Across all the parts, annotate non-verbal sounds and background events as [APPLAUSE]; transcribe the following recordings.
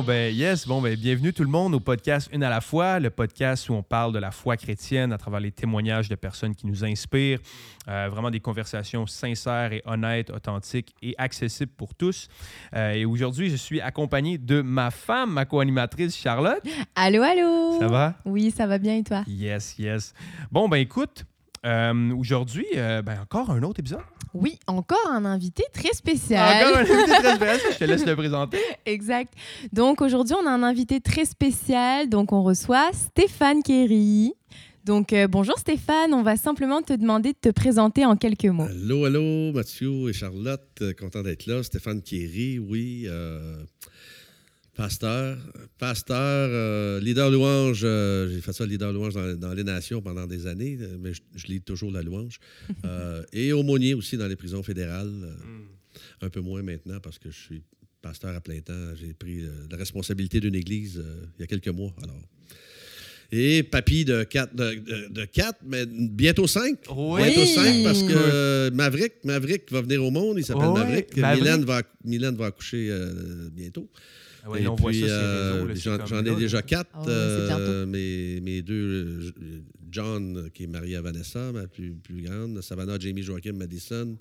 Bon, ben, yes. Bon, ben, bienvenue tout le monde au podcast Une à la fois, le podcast où on parle de la foi chrétienne à travers les témoignages de personnes qui nous inspirent. Euh, vraiment des conversations sincères et honnêtes, authentiques et accessibles pour tous. Euh, et aujourd'hui, je suis accompagné de ma femme, ma co-animatrice Charlotte. Allô, allô! Ça va? Oui, ça va bien et toi? Yes, yes. Bon, ben, écoute. Euh, aujourd'hui, euh, ben, encore un autre épisode. Oui, encore un invité très spécial. Encore un [LAUGHS] invité très spécial. Je te laisse le présenter. exact. Donc aujourd'hui, on a un invité très spécial. Donc on reçoit Stéphane Kerry. Donc euh, bonjour Stéphane, on va simplement te demander de te présenter en quelques mots. Allô, allô, Mathieu et Charlotte, content d'être là. Stéphane Kéry, oui. Pasteur, pasteur, euh, leader louange. euh, J'ai fait ça, leader louange dans, dans les nations pendant des années, euh, mais je, je lis toujours la louange. [LAUGHS] Euh, et aumônier aussi dans les prisons fédérales. euh, Un peu moins maintenant parce que je suis pasteur à plein temps. J'ai pris la responsabilité d'une église il y a quelques mois. Alors. Et papy de quatre, de, de- de quatre, mais bientôt cinq. Oui. Bientôt Oui. cinq parce que Maverick, Maverick va venir au monde. Il s'appelle Maverick. Maverick. Mylène, va, Mylène va accoucher bientôt. Ah ouais, Et on voit ça puis, sur les euh, J'en ai déjà quatre. Ah euh, mes, mes deux, euh, John, qui est marié à Vanessa, ma plus, plus grande, Savannah, Jamie, Joachim, Madison,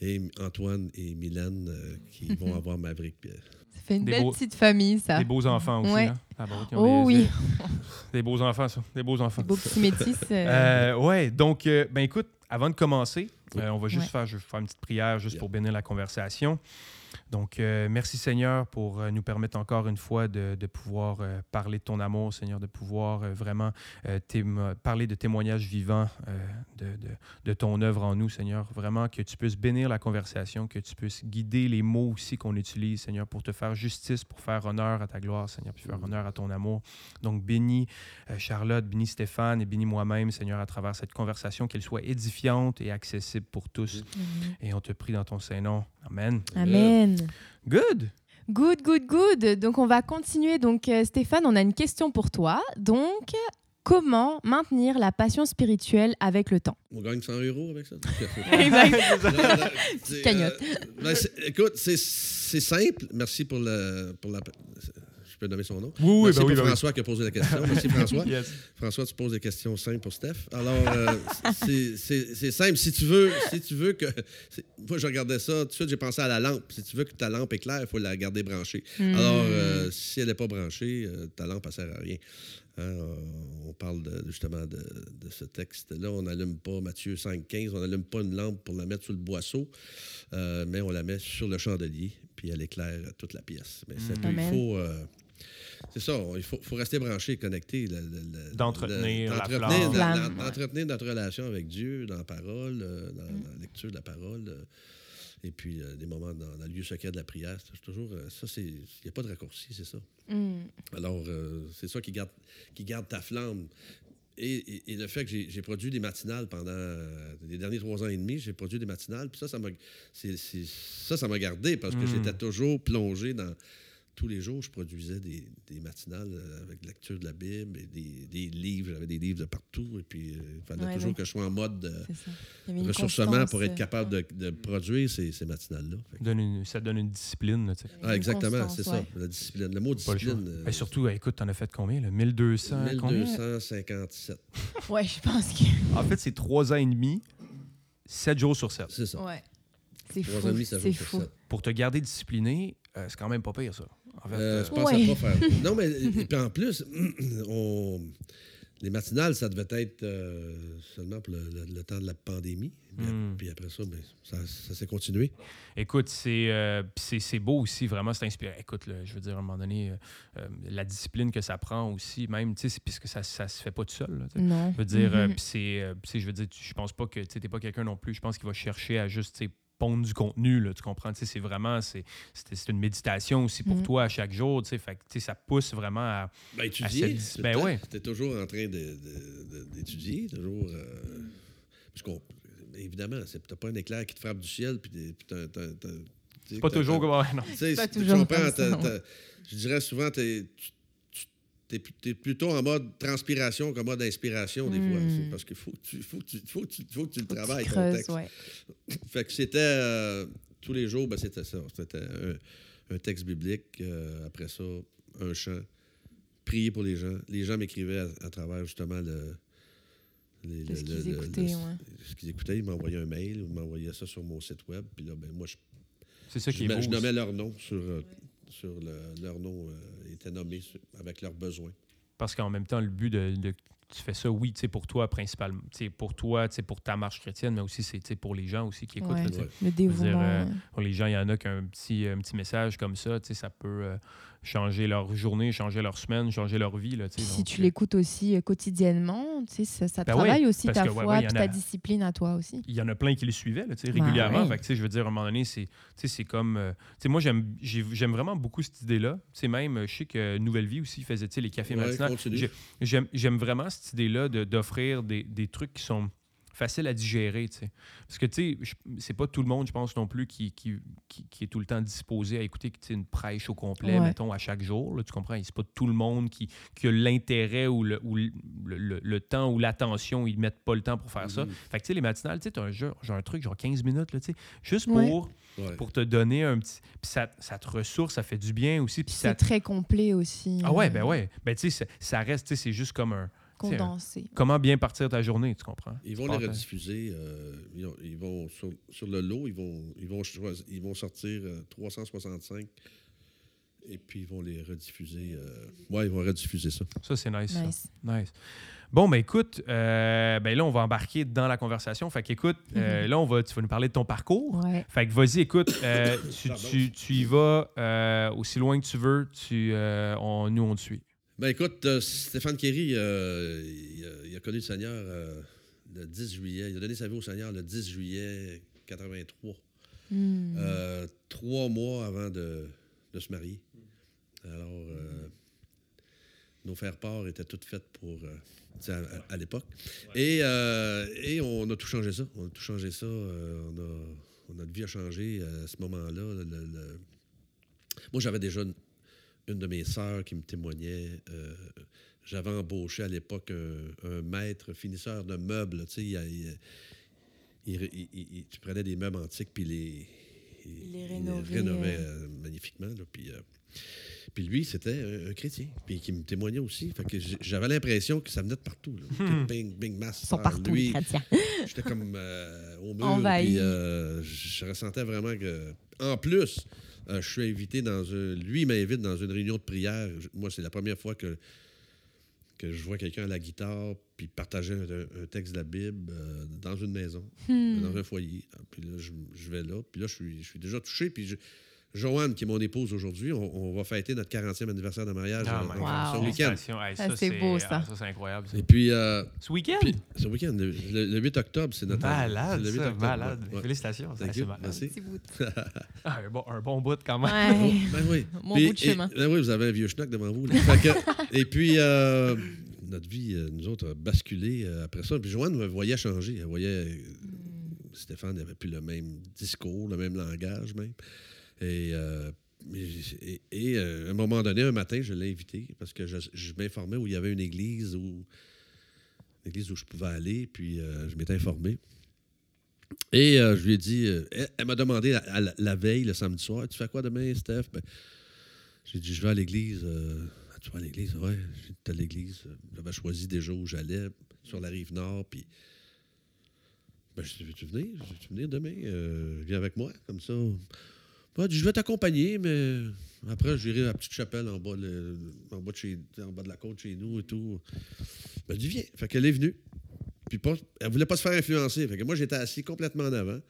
et Antoine et Mylène, euh, qui [LAUGHS] vont avoir Maverick. Ça fait une Des belle beaux- petite famille, ça. Des beaux enfants aussi. Ouais. Hein? Ah, bon, ont Oh des, oui, [LAUGHS] Des beaux enfants, ça. Des beaux enfants. des beaux petits métis. euh, Euh, ouais, donc, euh, ben écoute, avant de commencer, Oui. euh, on va juste Ouais. faire, je vais faire une petite prière juste Yeah. pour bénir la conversation. Donc, euh, merci Seigneur pour euh, nous permettre encore une fois de, de pouvoir euh, parler de ton amour, Seigneur, de pouvoir euh, vraiment parler de témoignages vivants de, de- de ton œuvre en nous, Seigneur. Vraiment que tu puisses bénir la conversation, que tu puisses guider les mots aussi qu'on utilise, Seigneur, pour te faire justice, pour faire honneur à ta gloire, Seigneur, puis faire Mm. honneur à ton amour. Donc, bénis Charlotte, bénis Stéphane et bénis moi-même, Seigneur, à travers cette conversation, qu'elle soit édifiante et accessible pour tous. Mhm. Et on te prie dans ton Saint-Nom. Amen. Amen. Good. Good, good, good. Donc on va continuer. Donc euh, Stéphane, on a une question pour toi. Donc comment maintenir la passion spirituelle avec le temps? On gagne 100 euros avec ça? [LAUGHS] [LAUGHS] Exact. [LAUGHS] C'est, Cagnotte. euh, ben, écoute, c'est, c'est simple. Merci pour, le, pour la. Peux nommer son nom. Oui, oui, Merci ben oui, ben oui. François qui a posé la question. Merci [LAUGHS] François. Yes. François, tu poses des questions simples pour Steph. Alors, euh, c'est- simple. Si tu veux, si tu veux que. Moi, je regardais ça. Tout de suite, j'ai pensé à la lampe. Si tu veux que ta lampe éclaire, il faut la garder branchée. Hmm. Alors, euh, si elle n'est pas branchée, euh, ta lampe, elle ne sert à rien. Hein, on parle de- justement de, de ce texte-là. On n'allume pas, Matthieu 5,15, on n'allume pas une lampe pour la mettre sur le boisseau, euh, mais on la met sur le chandelier, puis elle éclaire toute la pièce. Mais c'est un peu, il faut. euh, c'est ça, il faut, faut rester branché, connecté. le- le- le- D'entretenir le- la d'entretenir notre relation avec Dieu dans la parole, euh, dans, Mm. dans la lecture de la parole. euh, et puis, euh, des moments dans, dans le lieu secret de la prière. C'est toujours. euh, ça, c'est. Il n'y a pas de raccourci, c'est ça. Hmm. Alors, euh, c'est ça qui garde, qui garde ta flamme. Et, et- et le fait que j'ai produit des matinales pendant les derniers trois ans et demi, j'ai produit des matinales, puis ça, ça m'a c'est- c'est- ça, ça m'a gardé parce que Mm. j'étais toujours plongé dans. Tous les jours, je produisais des, des matinales euh, avec lecture de la Bible et des, des livres. J'avais des livres de partout. Et puis, euh, il fallait Ouais, toujours que je sois en mode euh, avait une ressourcement pour être euh, capable de, de produire ces, ces matinales-là. Que- ça donne une discipline. Là, tu sais. une Ah, exactement, c'est ouais. ça, la discipline. Le mot le discipline. euh, Ben, surtout, euh, écoute, t'en as fait combien? Là? 1200? combien? 1257. [LAUGHS] Ouais, je pense que. En fait, c'est trois ans et demi, sept jours sur sept. C'est ça. Ouais. C'est Trois fou. ans et demi, sur fou. sept. Pour te garder discipliné, euh, c'est quand même pas pire, ça. En fait, Euh, euh, je pense Ouais. à pas faire. [LAUGHS] Non, mais et puis en plus, [CLEARS THROAT] on- les matinales, ça devait être euh, seulement pour le, le- le temps de la pandémie. Puis, Mm. puis après ça, ben, ça, ça s'est continué. Écoute, c'est euh, pis c'est c'est beau aussi, vraiment, c'est inspirant. Écoute, là, je veux dire, à un moment donné, la discipline que ça prend aussi, même, tu sais, puisque ça, ça se fait pas tout seul. là. Non. Je veux dire, c'est, c'est- je veux dire, je pense pas que tu n'es pas quelqu'un non plus. Je pense qu'il va chercher à juste pondre du contenu, là, tu comprends? Tu C'est vraiment, c'est une méditation aussi pour Mhm. toi à chaque jour. tu sais, Fait que, tu sais, ça pousse vraiment à. Ben, étudier. cette- ben ouais. Tu es toujours en train d'étudier, toujours. euh, parce qu'on- évidemment, tu n'as pas un éclair qui te frappe du ciel. Puis t'as- t'as- t'as- C'est pas toujours comme. non. [LAUGHS] Tu sais, pas tu toujours comme t'as- ça, t'as- Je dirais souvent, t'es- tu es, plutôt en mode transpiration qu'en mode inspiration, des fois. Mm. C'est Parce qu'il faut, que tu- faut, faut, faut que tu le Faut que tu travailles, ton texte. ouais. [LAUGHS] Fait que c'était euh, tous les jours, ben, c'était ça. C'était un, un texte biblique. euh, après ça, un chant. Prier pour les gens. Les gens m'écrivaient à, à travers justement le. les- De le- ce le- qu'ils le- écoutaient, le- ouais. ce qu'ils écoutaient, ils m'envoyaient un mail ou m'envoyaient ça sur mon site web. Puis là, ben, moi, je, C'est ça je, qui est mets- beau. je aussi. nommais leur nom sur, euh, sur le- leur nom euh, était nommé sur- avec leurs besoins. Parce qu'en même temps, le but de, de- tu fais ça, oui, tu sais, pour toi principalement, pour toi, pour ta marche chrétienne, mais aussi c'est pour les gens aussi qui écoutent. Ouais. Le dévouement. euh, ouais. Pour les gens, il y en a qui ont un petit, un petit message comme ça, ça peut euh, changer leur journée, changer leur semaine, changer leur vie. Là, si donc, tu euh, l'écoutes aussi euh, quotidiennement, tu sais, ça, ça Ben oui, travaille aussi ta que, foi ouais, a- ta discipline à toi aussi. il y en a plein qui les suivaient là, tu sais, Ben régulièrement. Fait je veux dire, à un moment donné, c'est tu sais, c'est comme. euh, moi, j'aime j'ai- j'aime vraiment beaucoup cette idée-là. Tu sais, même, je sais que Nouvelle Vie aussi faisait tu sais, les cafés Ouais, matinaux. J'aime j'aime vraiment cette idée-là de- d'offrir des, des trucs qui sont faciles à digérer. tu sais. Parce que, tu sais, c'est pas tout le monde, je pense non plus, qui, qui, qui- qui est tout le temps disposé à écouter une prêche au complet, Ouais. mettons, à chaque jour. là, tu comprends? C'est pas tout le monde qui, qui a l'intérêt ou, le, ou le, le- le temps ou l'attention. Ils mettent pas le temps pour faire ça. Mhm. Fait que, tu sais, les matinales, tu sais, t'as un, jeu- genre un truc, genre 15 minutes, là, tu sais, juste pour, Ouais. pour te donner un petit. Puis ça, ça te ressource, ça fait du bien aussi. Puis ça. c'est très complet aussi. Ah ouais, euh, ben ouais. Ben, tu sais, ça- ça reste, tu sais, c'est juste comme un. Condensé. Comment bien partir ta journée, tu comprends? Ils vont les rediffuser. euh, ils, ont- ils vont sur, sur le lot, ils vont, ils vont, choisir- ils vont sortir euh, 365 et puis ils vont les rediffuser. euh, ouais, ils vont rediffuser ça. Ça, c'est nice. ça. Nice. Nice. Bon, ben écoute, euh, ben là, on va embarquer dans la conversation. Fait qu'écoute, euh, là, on va, tu vas nous parler de ton parcours. Ouais. Fait que vas-y, écoute, euh, [COUGHS] tu, tu- tu y vas euh, aussi loin que tu veux. Tu, euh, on, nous, on te suit. Ben écoute, euh, Stéphane Kéry, euh, il, a, il a connu le Seigneur euh, le 10 juillet. Il a donné sa vie au Seigneur le 10 juillet 83. Hmm. Euh, trois mois avant de, de se marier. Alors, euh, nos faire-part étaient toutes faites pour, euh, tu sais, à, à- à l'époque. Et, euh, et on a tout changé ça. On a tout changé ça. euh, on a, notre vie a changé à ce moment-là. Le- le- Moi, j'avais déjà une, une de mes sœurs qui me témoignait. euh, j'avais embauché à l'époque un, un maître finisseur de meubles. Tu sais, il, il- il- il- il- il- tu prenais des meubles antiques puis les, Il les rénovait, rénovait, euh. magnifiquement. là, puis, euh, puis lui, c'était un, un chrétien, puis qui me témoignait aussi. Fait que j'avais l'impression que ça venait de partout. là. Hmm. Bing, bing, mass. Ils sont par partout, lui. les chrétiens. [LAUGHS] J'étais comme euh, au mur. Puis euh, je ressentais vraiment que. En plus, euh, je suis invité dans un. Lui, il m'invite dans une réunion de prière. Moi, c'est la première fois que, que je vois quelqu'un à la guitare puis partager un, un texte de la Bible euh, dans une maison, Hmm. dans un foyer. Puis là, je, je vais là. Puis là, je suis, je suis déjà touché. Puis je- Joanne, qui est mon épouse aujourd'hui, on, on va fêter notre 40e anniversaire de mariage Ah, en- en- Wow. week-end. Hey, Ah, c'est beau, ça. ah, ça, c'est incroyable. ça. Et puis, euh, Ce week-end? puis, ce week-end, le, le- le 8 octobre, c'est notre Malade, c'est le 8 ça, octobre, malade. ouais. Félicitations. c'est malade. merci. Bout. [LAUGHS] Ah, un, bon, un bon bout quand même. Ouais. [LAUGHS] Ben oui. Mon Puis- bout de chemin. Et, ben oui, vous avez un vieux schnock devant vous. que- [LAUGHS] et puis, euh, notre vie, euh, nous autres, a basculé euh, après ça. Puis Joanne me voyait changer. Elle voyait. euh, Stéphane n'avait plus le même discours, le même langage même. Et, euh, euh, à un moment donné, un matin, je l'ai invité parce que je, m'informais où il y avait une église où, église où je pouvais aller. Puis euh, je m'étais informé. Et je lui ai dit, elle, m'a demandé la, la veille, le samedi soir, tu fais quoi demain, Steph? Ben, j'ai dit, je vais à l'église. tu vas à l'église? Ouais, j'étais à l'église. J'avais choisi déjà où j'allais, sur la rive nord. Puis, ben, je dit, veux-tu venir? Veux-tu venir demain? Viens avec moi, comme ça. Je vais t'accompagner, mais après, j'irai à la petite chapelle en bas, le- en, bas de chez, en bas de la côte chez nous et tout. Ben, viens. Fait qu'elle est venue. Puis pas, elle voulait pas se faire influencer. Fait que moi, j'étais assis complètement en avant.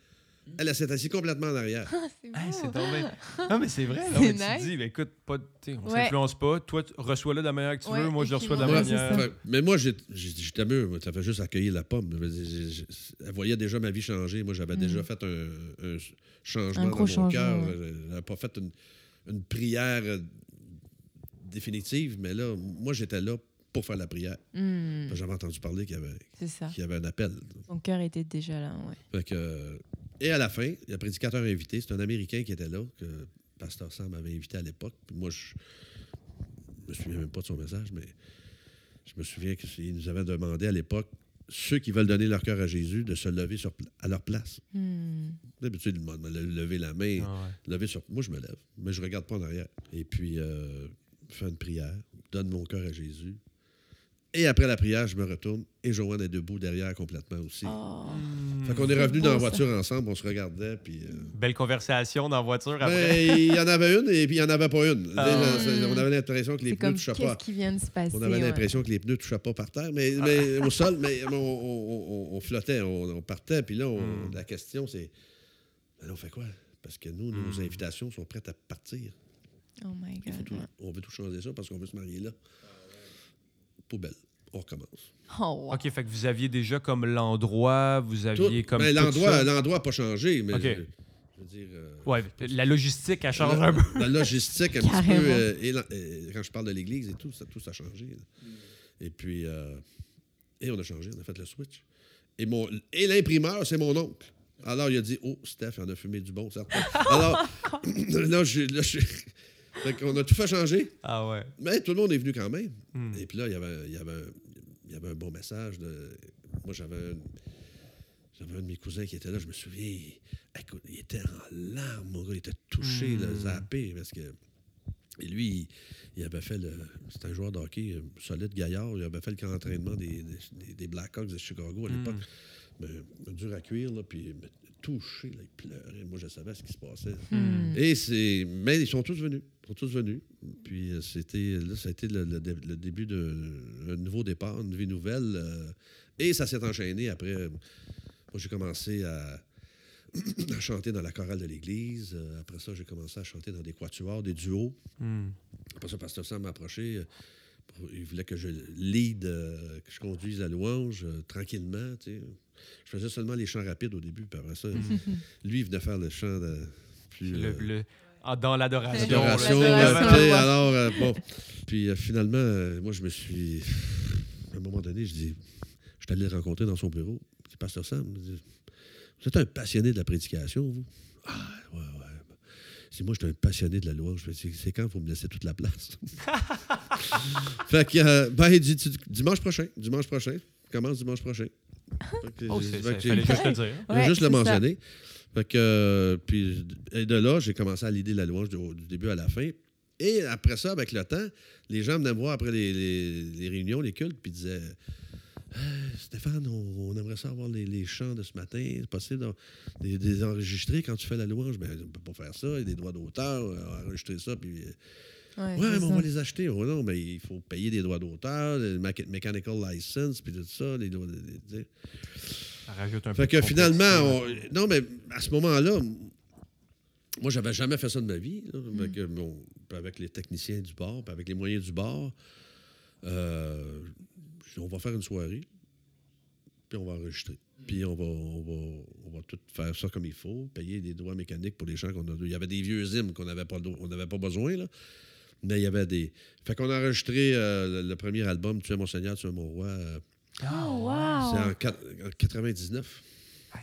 Elle, elle s'est assise complètement en arrière. Ah, c'est Hey, c'est beau. [LAUGHS] tombé. Non, mais c'est vrai. Là, Tu nice. dis, ben, écoute, pas, on Ouais. s'influence pas. Toi, tu reçois-le de la manière que tu Ouais, veux. Moi, je le reçois de la manière. fait- mais moi, j'étais moi. Ça fait juste accueillir la pomme. Elle voyait déjà ma vie changer. Moi, j'avais Mm. déjà fait un, un changement Un dans mon cœur. n'avais pas fait une, une prière euh, définitive, mais là, moi, j'étais là pour faire la prière. Hmm, J'avais entendu parler qu'il y, y avait un appel. Ton cœur était déjà là, ouais. Fait que, euh, et à la fin, le prédicateur invité, c'est un Américain qui était là, que Pasteur Sam m'avait invité à l'époque. Puis moi, je me souviens même pas de son message, mais je me souviens qu'il nous avait demandé à l'époque ceux qui veulent donner leur cœur à Jésus de se lever sur, à leur place. Hmm. D'habitude, le monde lever la main, Ah ouais. lever sur. Moi, je me lève, mais je regarde pas en arrière. Et puis, euh, fais une prière, donne mon cœur à Jésus. Et après la prière, je me retourne et Joanne est debout derrière complètement aussi. Oh. Fait qu'on est revenu dans la ça. voiture ensemble, on se regardait, puis. euh, Belle conversation dans la voiture après. ben, il y en avait une et puis il n'y en avait pas une. Ah. Là, On avait l'impression que les pneus ne touchaient qu'est-ce pas. qui vient de se passer. On avait ouais. l'impression que les pneus ne touchaient pas par terre, mais, mais au sol, mais on, on- on- on flottait, on, on partait. Puis là, on- Mm. la question, c'est ben on fait quoi? Parce que nous, nos Mm. invitations sont prêtes à partir. Oh my God. tout- on veut tout changer ça parce qu'on veut se marier là. Poubelle. On recommence. Oh, wow. OK, fait que vous aviez déjà comme l'endroit, vous Tout- aviez comme. ben, l'endroit ça? l'endroit n'a pas changé, mais OK. je, je veux dire. euh, Ouais, la logistique, change la, un peu. la logistique, un petit Carrément. peu. euh, et la- euh, quand je parle de l'église et tout, ça, tout ça a changé. là. Mm. Et puis. euh, et on a changé, on a fait le switch. Et, mon, et l'imprimeur, c'est mon oncle. Alors, il a dit Oh, Steph, il en a fumé du bon, certain. Alors, [LAUGHS] [COUGHS] là, je, là, je- fait qu'on a tout fait changer. Ah ouais. Mais tout le monde est venu quand même. Hmm. Et puis là, il y avait, y avait, un, y avait un bon message. De, moi, j'avais un, j'avais un de mes cousins qui était là. Je me souviens, écoute, il était en larmes, mon gars. Il était touché, là, Hmm. zappé. Parce que, et lui, il, il avait fait le. C'était un joueur de hockey euh, solide, gaillard. Il avait fait le camp d'entraînement des, des, des Blackhawks de Chicago à Hmm. l'époque. Mais, dur à cuire, là, puis mais touché, là, il pleurait. Moi, je savais ce qui se passait. Hmm. Et c'est. Mais ils sont tous venus. Ils sont tous venus. Puis euh, c'était. Là, ça a été le, le dé- le début d'un nouveau départ, une vie nouvelle. euh, et ça s'est enchaîné après. euh, Moi, j'ai commencé à, [CLEARS THROAT] à chanter dans la chorale de l'église. Après ça, j'ai commencé à chanter dans des quatuors, des duos. Hmm. Après ça, Pasteur Sam m'a approché. Il voulait que je lead, euh, que je conduise la louange euh, tranquillement. tu sais. Je faisais seulement les chants rapides au début, puis après ça, [LAUGHS] lui, il venait faire le chant de, plus. Le- euh, le- ah, dans l'adoration. L'adoration, ouais. alors, euh, bon. Puis euh, finalement, euh, moi, je me suis. À un moment donné, je dis. Je suis allé le rencontrer dans son bureau. Je dis, Pasteur Sam, je dis, vous êtes un passionné de la prédication, vous? Ah, ouais, ouais. Si moi, je suis un passionné de la louange, je fais, c'est c'est quand vous me laissez toute la place? [LAUGHS] fait que, euh, ben, il dit, dimanche prochain, dimanche prochain, commence dimanche prochain. Oh, c'est, fait c'est, que j'ai- fallait juste le dire. Ouais, juste mentionner. Fait que, euh, puis, et de là, j'ai commencé à l'idée la louange du, du début à la fin. Et après ça, avec le temps, les gens venaient me voir après les, les- les réunions, les cultes, puis disaient Hey, Stéphane, on, on aimerait ça avoir les, les chants de ce matin. C'est possible de les, de les enregistrer quand tu fais la louange. Ben, on ne peut pas faire ça. Il y a des droits d'auteur. Enregistrer ça. Puis, euh, Ouais, mais on va les acheter. Oh, non, mais il faut payer des droits d'auteur, le mecha- mechanical license, puis tout ça. Les, droits de-. Ça rajoute un Fait peu que finalement, on- non, mais à ce moment-là, moi, j'avais jamais fait ça de ma vie. là. Mm. Fait que, bon, puis avec les techniciens du bar, puis avec les moyens du bar, euh, on va faire une soirée, puis on va enregistrer. Puis on va, on, va, on va tout faire ça comme il faut, payer des droits mécaniques pour les gens qu'on a. Il y avait des vieux hymnes qu'on n'avait pas, on n'avait pas besoin, là. Mais il y avait des. Fait qu'on a enregistré euh, le, le premier album, Tu es mon Seigneur, tu es mon roi. euh, Oh, c'est wow! en, quat- en 99. Aïe,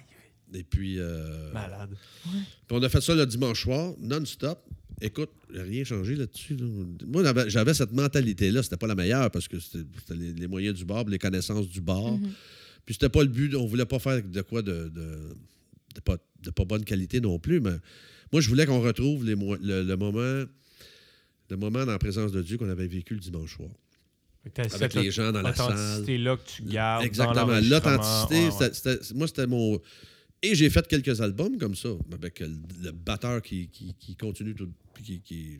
Et puis, euh, Malade. puis on a fait ça le dimanche soir, non-stop. Écoute, il n'y a rien changé là-dessus. là. Moi, j'avais- cette mentalité-là. C'était pas la meilleure parce que c'était les, les moyens du bar, les connaissances du bar. Mhm. Puis c'était pas le but. On voulait pas faire de quoi de, de, de pas, de pas bonne qualité non plus. Mais moi, je voulais qu'on retrouve les le moment le moment dans la présence de Dieu qu'on avait vécu le dimanche soir. Avec les gens dans la salle. authenticité-là que tu gardes. Exactement. L'authenticité, Ouais, ouais. moi, c'était mon. Et j'ai fait quelques albums comme ça, avec le, le batteur qui, qui, qui continue tout. Qui, qui-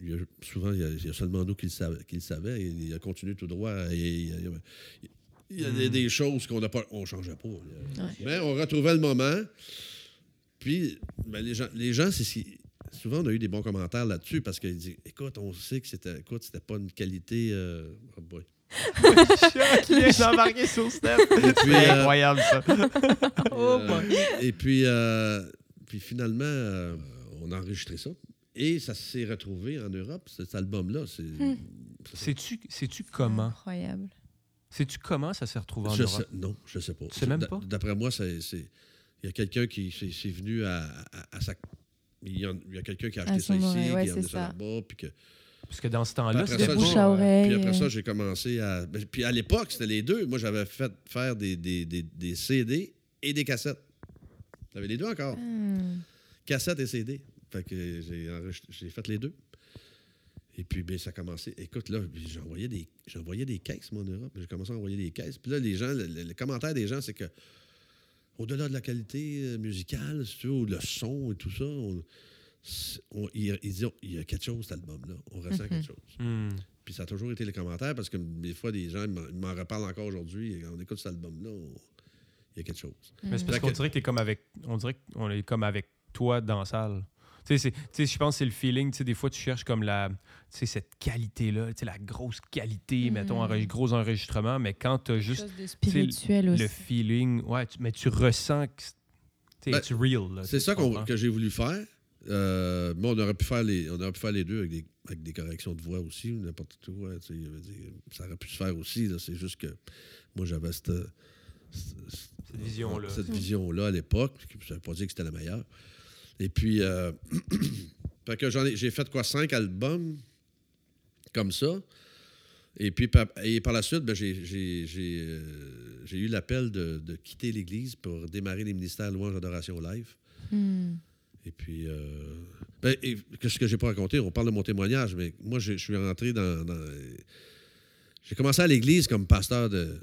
il y a- souvent, il y, a, il y a seulement nous qui le savaient. Qui le et il a continué tout droit. Et il y a, il y a des, des choses qu'on n'a pas. On ne changeait pas. là. Ouais. Mais on retrouvait le moment. Puis, ben, les gens, les gens c'est souvent, on a eu des bons commentaires là-dessus parce qu'ils disent Écoute, on sait que c'était, écoute, c'était pas une qualité. euh, oh boy. [LAUGHS] qui est embarqué sur Steph. C'est euh, incroyable, ça. [LAUGHS] Oh, Euh, boy. et puis, euh, puis finalement, euh, on a enregistré ça. Et ça s'est retrouvé en Europe, cet album-là. C'est, Hmm. Sais-tu, sais-tu comment? Incroyable. Sais-tu comment ça s'est retrouvé en je Europe? sais, non, je sais pas. Tu sais même pas? D'après moi, c'est, c'est- il y a quelqu'un qui c'est, c'est venu à, à- à sa. Il y, il a quelqu'un qui a À acheté ça ici, oreille, ouais, qui a amené c'est ça là-bas, puis que. Parce que dans ce temps-là, Puis après c'était bouche à oreille. Puis après euh. ça, j'ai commencé à. ben, Puis à l'époque, c'était les deux. Moi, j'avais fait faire des, des, des, des CD et des cassettes. J'avais les deux encore. Hmm. Cassettes et CD. Fait que j'ai enregistré- j'ai fait les deux. Et puis, ben, ça a commencé. Écoute, là, puis j'envoyais des, j'envoyais des caisses, moi, en Europe. J'ai commencé à envoyer des caisses. Puis là, les gens, le, le- le commentaire des gens, c'est que, au-delà de la qualité euh, musicale, si tu veux, ou le son et tout ça, on, c'est- on- ils, ils disent, il y a quelque chose, cet album-là. On ressent quelque chose. Hmm. Puis ça a toujours été les commentaires parce que des fois, des gens ils m'en- reparlent encore aujourd'hui. Et Quand on écoute cet album-là, on- il y a quelque chose. Mais c'est parce qu'on que- dirait que t'es comme avec. On dirait qu'on est comme avec toi dans la salle. C'est- je pense que c'est le feeling. Tu sais, des fois, tu cherches comme la. Tu sais, cette qualité-là, tu sais, la grosse qualité, Mhm. mettons, enre- gros enregistrement. Mais quand tu as juste chose de spirituel aussi. le feeling, ouais, tu- mais tu ressens que. c'est- Ben, it's real. là, C'est ça que j'ai voulu faire. Euh, bon, on aurait pu faire les, on aurait pu faire les deux avec des, avec des corrections de voix aussi, ou n'importe quoi. ça aurait pu se faire aussi. C'est juste que moi, j'avais cette, cette- Cette vision-là. cette vision-là à l'époque. Ça ne veut pas dire que c'était la meilleure. Et puis, euh, [CLEARS THROAT] fait que j'en ai, j'ai fait quoi, cinq albums comme ça. Et puis, par, et par la suite, ben, j'ai, j'ai- j'ai, euh, j'ai eu l'appel de, de quitter l'Église pour démarrer les ministères Louange Adoration Live. Hmm. Et puis, euh, ben, et ce que j'ai pas raconté, on parle de mon témoignage, mais moi, je, je suis rentré dans. dans- j'ai commencé à l'église comme pasteur de.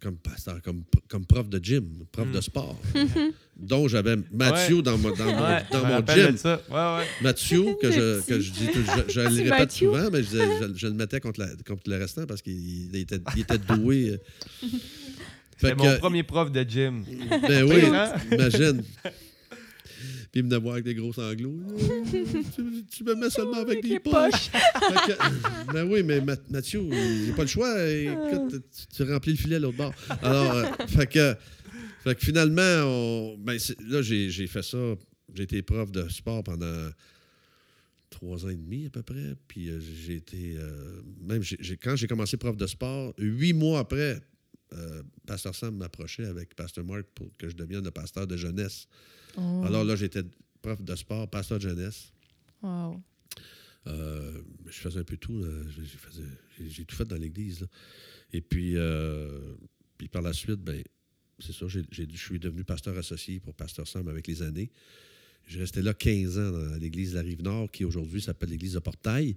Comme pasteur, comme, comme prof de gym, prof Mm. de sport, [LAUGHS] dont j'avais Mathieu Ouais. dans mon, dans mon, dans mon gym. ça. Ouais. Mathieu, que je, que je dis, tout- je, je le répète Mathieu. souvent, mais je, je- je le mettais contre, la- contre le restant parce qu'il il était, il était doué. C'était mon que- premier prof de gym. ben oui, [LAUGHS] Hein? imagine. Puis il me avec des gros sanglots. [LAUGHS] tu, tu me mets seulement avec des poches. [LAUGHS] Fait que- ben oui, mais Ma- Mathieu, j'ai pas le choix. Écoute, tu, tu remplis le filet à l'autre bord. Alors, euh, fait que, fait que finalement, on- ben, là, j'ai fait ça. J'ai été prof de sport pendant trois ans et demi à peu près. Puis euh, j'ai été. euh, même quand j'ai commencé prof de sport, huit mois après, euh, Pasteur Sam m'approchait avec Pasteur Mark pour que je devienne le pasteur de jeunesse. Oh. Alors là, j'étais prof de sport, pasteur de jeunesse. Wow. Euh, je faisais un peu tout. J'ai- tout fait dans l'église. Et puis, euh, puis par la suite, ben, c'est ça, je suis devenu pasteur associé pour Pasteur Sam avec les années. J'ai resté là 15 ans dans l'église de la Rive-Nord, qui aujourd'hui s'appelle l'église de Portail.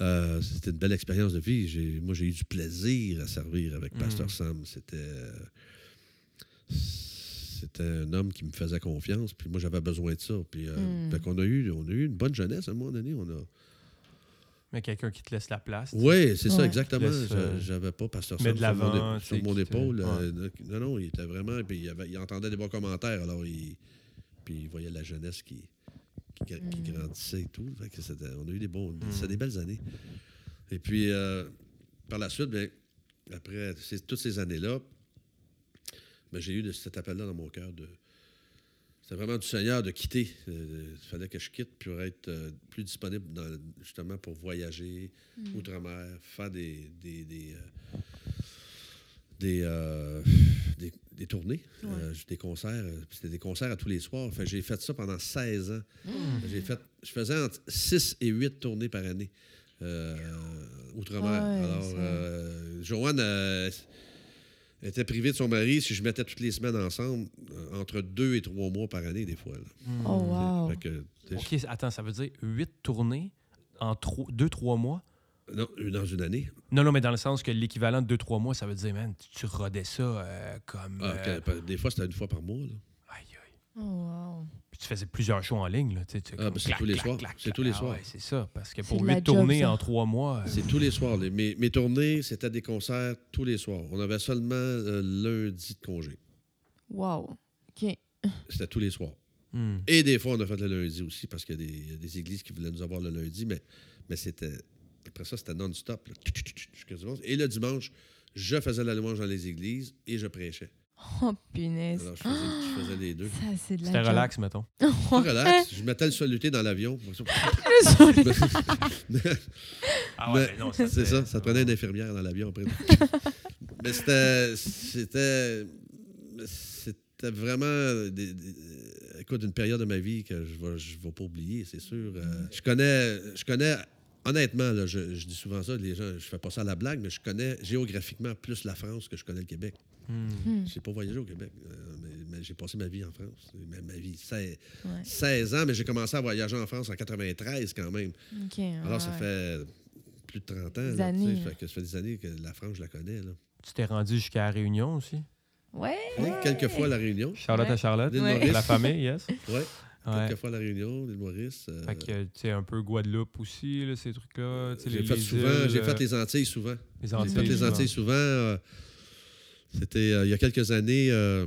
Euh, C'était une belle expérience de vie. Moi, j'ai eu du plaisir à servir avec Pasteur Mm. Sam. C'était. C'était un homme qui me faisait confiance, puis moi j'avais besoin de ça. Puis, euh, Mm. fait qu'on a eu, on a eu une bonne jeunesse à un moment donné. On a, Mais quelqu'un qui te laisse la place. oui, c'est ça, exactement. Euh, Je- J'avais pas Pasteur Sam de sur mon, sur mon épaule. ouais. euh, non, non, il était vraiment. Puis il, avait- il entendait des bons commentaires, alors il, puis il voyait la jeunesse qui, qui, qui Mm. grandissait et tout. Fait que c'était- on a eu des bons. Mm. C'était des belles années. Et puis, euh, par la suite, ben, après toutes ces années-là, ben, j'ai eu de- cet appel-là dans mon cœur de. C'était vraiment du Seigneur de quitter. Euh, il fallait que je quitte pour être euh, plus disponible dans- justement pour voyager, Hmm. outre-mer, faire des, des, des, euh, des, euh, des- des tournées, euh, des concerts. C'était des concerts à tous les soirs. Que j'ai fait ça pendant 16 ans. J'ai fait, je faisais entre 6 et 8 tournées par année. euh, outre-mer. Ouais, Alors, Joanne euh, était privée de son mari. Si je mettais toutes les semaines ensemble, euh, entre 2 et 3 mois par année, des fois. là. Hmm. Oh, wow. Que, OK, attends, ça veut dire huit tournées en 2-3 mois? non, dans une année. Non, non, mais dans le sens que l'équivalent de 2-3 mois, ça veut dire, man, tu, rodais ça euh, comme. Ah, euh, des fois, c'était une fois par mois. là. aïe, aïe. Oh, wow. Tu faisais plusieurs shows en ligne, là. tu sais, Ah, ben, c'est tous les clac, soirs. clac, C'est tous les Ah soirs. ouais, c'est ça. Parce que pour huit tournées en 3 mois. euh, C'est tous les soirs. Les- mes, mes tournées, c'était des concerts tous les soirs. On avait seulement euh, lundi de congé. Wow. OK. C'était tous les soirs. hmm. Et des fois, on a fait le lundi aussi parce qu'il y a des, il y a des églises qui voulaient nous avoir le lundi, mais, mais c'était. Après ça, c'était non-stop. Et le dimanche, je faisais la louange dans les églises et je prêchais. Oh, punaise. Alors, je faisais, je faisais les deux. Ça, c'est de la C'était job. relax, mettons. [LAUGHS] Relax. Je mettais le soluté dans l'avion. [LAUGHS] Ah ouais, non, C'est ça, ça te prenait une infirmière dans l'avion après. [LAUGHS] Mais c'était. C'était. C'était vraiment. des- des- écoute, une période de ma vie que je ne vais, je vais pas oublier, c'est sûr. Euh, je connais. Je connais honnêtement, là, je, je dis souvent ça, les gens, je fais pas ça à la blague, mais je connais géographiquement plus la France que je connais le Québec. Je n'ai pas voyagé au Québec, euh, mais, mais j'ai passé ma vie en France. Ma, ma vie, 16, Ouais. 16 ans, mais j'ai commencé à voyager en France en 93 quand même. Alors, ça ouais. fait plus de 30 ans. Des là, années. fait que ça fait des années que la France, je la connais. Là. Tu t'es rendu jusqu'à la Réunion aussi? Ouais. Oui, quelques fois à La Réunion. Charlotte Ouais. à Charlotte. Ouais. La famille, yes. [LAUGHS] Ouais, Ouais. quelques fois à La Réunion, l'île Maurice. euh, Fait que, tu sais, un peu Guadeloupe aussi, là, ces trucs-là. j'ai fait les souvent, îles, j'ai euh, fait les Antilles souvent. les J'ai Antilles. fait les souvent. Antilles souvent. euh, C'était euh, il y a quelques années. euh,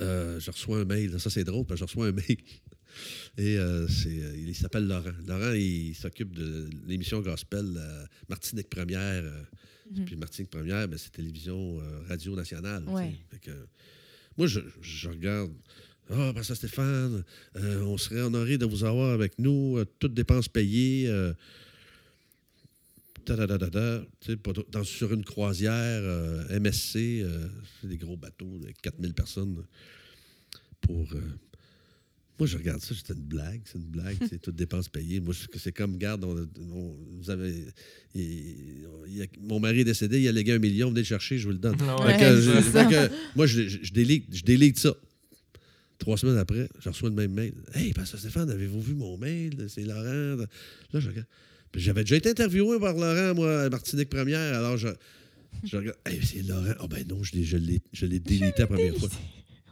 euh, je reçois un mail. Ça, c'est drôle, parce que je reçois un [LAUGHS] mail. Et c'est, il s'appelle Laurent. Laurent, il s'occupe de l'émission Gospel Martinique Première. Mhm. Puis Martinique Première, ben, c'est télévision Radio Nationale. tu sais. Ouais. Fait que, moi, je, je regarde. Ah, ben ça, Stéphane, on serait honoré de vous avoir avec nous, toutes dépenses payées. Euh, dans- sur une croisière euh, MSC, euh, c'est des gros bateaux de 4000 personnes. Pour. euh, moi, je regarde ça, c'est une blague, c'est une blague, c'est toutes dépenses payées. Moi, c'est comme, on- on- vous avez. il- il y a- mon mari est décédé, il a légué un million, venez le chercher, je vous le donne. Ouais, que je- que moi, je, je, je ça. Trois semaines après, je reçois le même mail. Hey, Pasteur Stéphane, avez-vous vu mon mail? C'est Laurent. Là, je regarde. J'avais déjà été interviewé par Laurent, moi, à Martinique Première. Alors, je, je regarde. Hey, c'est Laurent. Ah, ben non, je l'ai, je l'ai, je l'ai délité la première fois. [LAUGHS]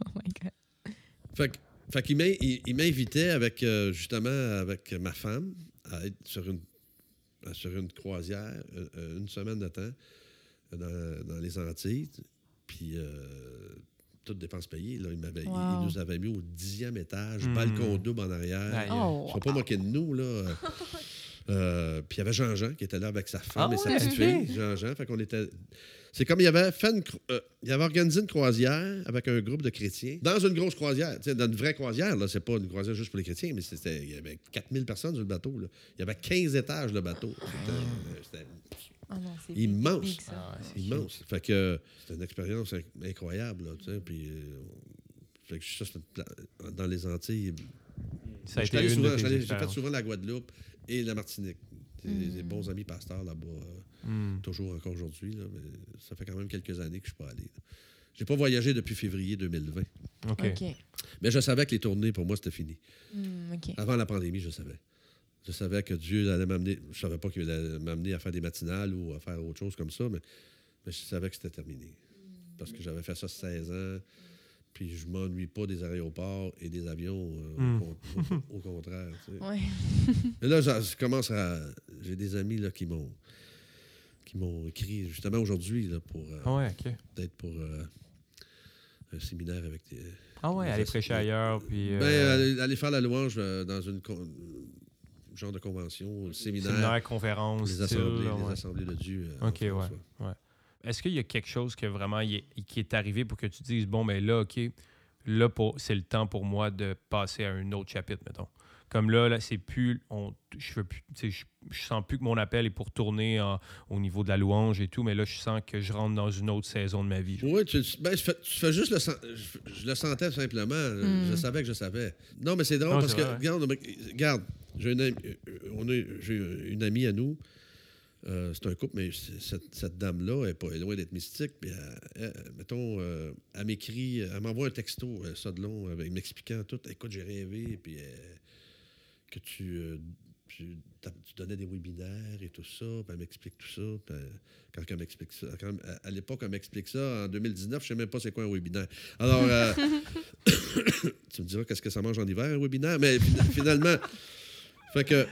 Oh my God. Fait, que- fait qu'il il, il m'invitait avec, euh, justement, avec ma femme à être sur une, à- sur une croisière euh, euh, une semaine de temps dans, dans les Antilles. Puis, euh, toutes dépenses payées. Là, il, m'avait- il- Wow. il nous avait mis au dixième étage, Hmm. balcon double en arrière. Oh, Ils ne sont pas moqués de nous, là. Euh, puis il y avait Jean-Jean qui était là avec sa femme Ah et sa petite fille, Jean-Jean. Fait qu'on était. C'est comme il avait fait une cro- euh, il avait organisé une croisière avec un groupe de chrétiens dans une grosse croisière, tu sais, dans une vraie croisière. Là, c'est pas une croisière juste pour les chrétiens, mais c'était, il y avait 4000 personnes sur le bateau. Là. Il y avait 15 étages le bateau. C'était, euh, c'était Oh non, c'est Immense. big, ça. Ah, c'est immense. Fait que c'était une expérience inc- incroyable. Là, tu sais, puis, euh, fait que ça, dans les Antilles. Ça a été souvent- J'ai fait souvent la Guadeloupe et la Martinique. J'ai Mm. des bons amis pasteurs là-bas, euh, Hmm. toujours encore aujourd'hui. mais ça fait quand même quelques années que je suis pas allé. J'ai pas voyagé depuis février 2020. OK. OK. Mais je savais que les tournées, pour moi, c'était fini. Hmm. Avant la pandémie, je savais. Je savais que Dieu allait m'amener. Je savais pas qu'il allait m'amener à faire des matinales ou à faire autre chose comme ça, mais, mais je savais que c'était terminé. Parce que j'avais fait ça 16 ans, puis je m'ennuie pas des aéroports et des avions, euh, au Mm. con- au, au contraire. tu sais. Ouais. [LAUGHS] Et là, je commence à. J'ai des amis là, qui m'ont qui m'ont écrit justement aujourd'hui là, pour euh, Ah ouais, OK. peut-être pour euh, un séminaire avec des. Ah ouais, aller prêcher ailleurs, puis... euh, Ben, aller, aller faire la louange euh, dans une con- genre de convention, un séminaire, séminaire, conférence, les assemblées, là, les assemblées de Dieu. euh, OK, ouais. Ouais. Est-ce qu'il y a quelque chose que vraiment est- qui est arrivé pour que tu te dises, bon, mais là, OK, là, pour- c'est le temps pour moi de passer à un autre chapitre, mettons. Comme là, là c'est plus. On, je, veux plus tu sais, je, je sens plus que mon appel est pour tourner en- au niveau de la louange et tout, mais là, je sens que je rentre dans une autre saison de ma vie. Oui, tu, ben, je, fais, tu fais juste le je, je le sentais simplement. Mm. Je savais que je savais. Non, mais c'est drôle Non, parce que, vrai, regarde, j'ai une, amie- euh, on a, j'ai une amie à nous. euh, c'est un couple, mais cette, cette dame-là elle est pas loin d'être mystique. Puis elle- elle- mettons, euh, elle m'écrit, elle m'envoie un texto, ça de long, m'expliquant tout. Écoute, j'ai rêvé, puis euh, que tu, tu, donnais des webinaires et tout ça. Puis elle m'explique tout ça. Puis elle- quand elle m'explique ça, quand, à- à l'époque, elle m'explique ça en 2019, je sais même pas c'est quoi un webinaire. Alors, [LAUGHS] [COUGHS] tu me diras qu'est-ce que ça mange en hiver, un webinaire, mais fin- finalement, fait que,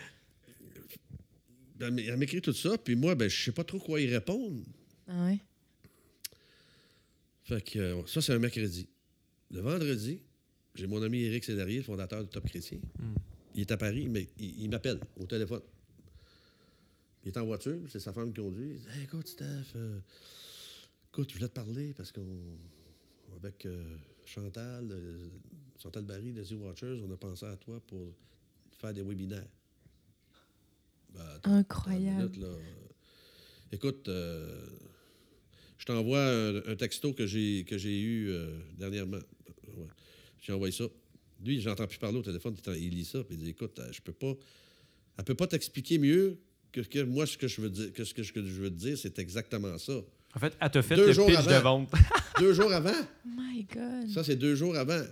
ben, elle m'écrit tout ça, puis moi, ben, je sais pas trop quoi y répondre. Ah ouais? Fait que, ça, c'est un mercredi. Le vendredi, j'ai mon ami Éric Célarier, le fondateur du Top Chrétien. Mm. Il est à Paris, mais il, il m'appelle au téléphone. Il est en voiture, c'est sa femme qui conduit. Il dit Hey, écoute, Steph, euh, écoute, je voulais te parler parce qu'on. Avec euh, Chantal, euh, Chantal Barry de Z Watchers, on a pensé à toi pour faire des webinaires. Ben, Incroyable. minute, là. Écoute, euh, je t'envoie un, un texto que j'ai que j'ai eu euh, dernièrement. Ouais. J'ai envoyé ça. Lui, j'entends plus parler au téléphone, il, lit ça, puis il dit Écoute, euh, je peux pas Elle peut pas t'expliquer mieux que, que moi, ce que je veux dire, que ce que je, que je veux te dire, c'est exactement ça. En fait, elle t'a fait Deux le jours pitch avant. de vente. [LAUGHS] Deux jours avant? My God. Ça, c'est deux jours avant.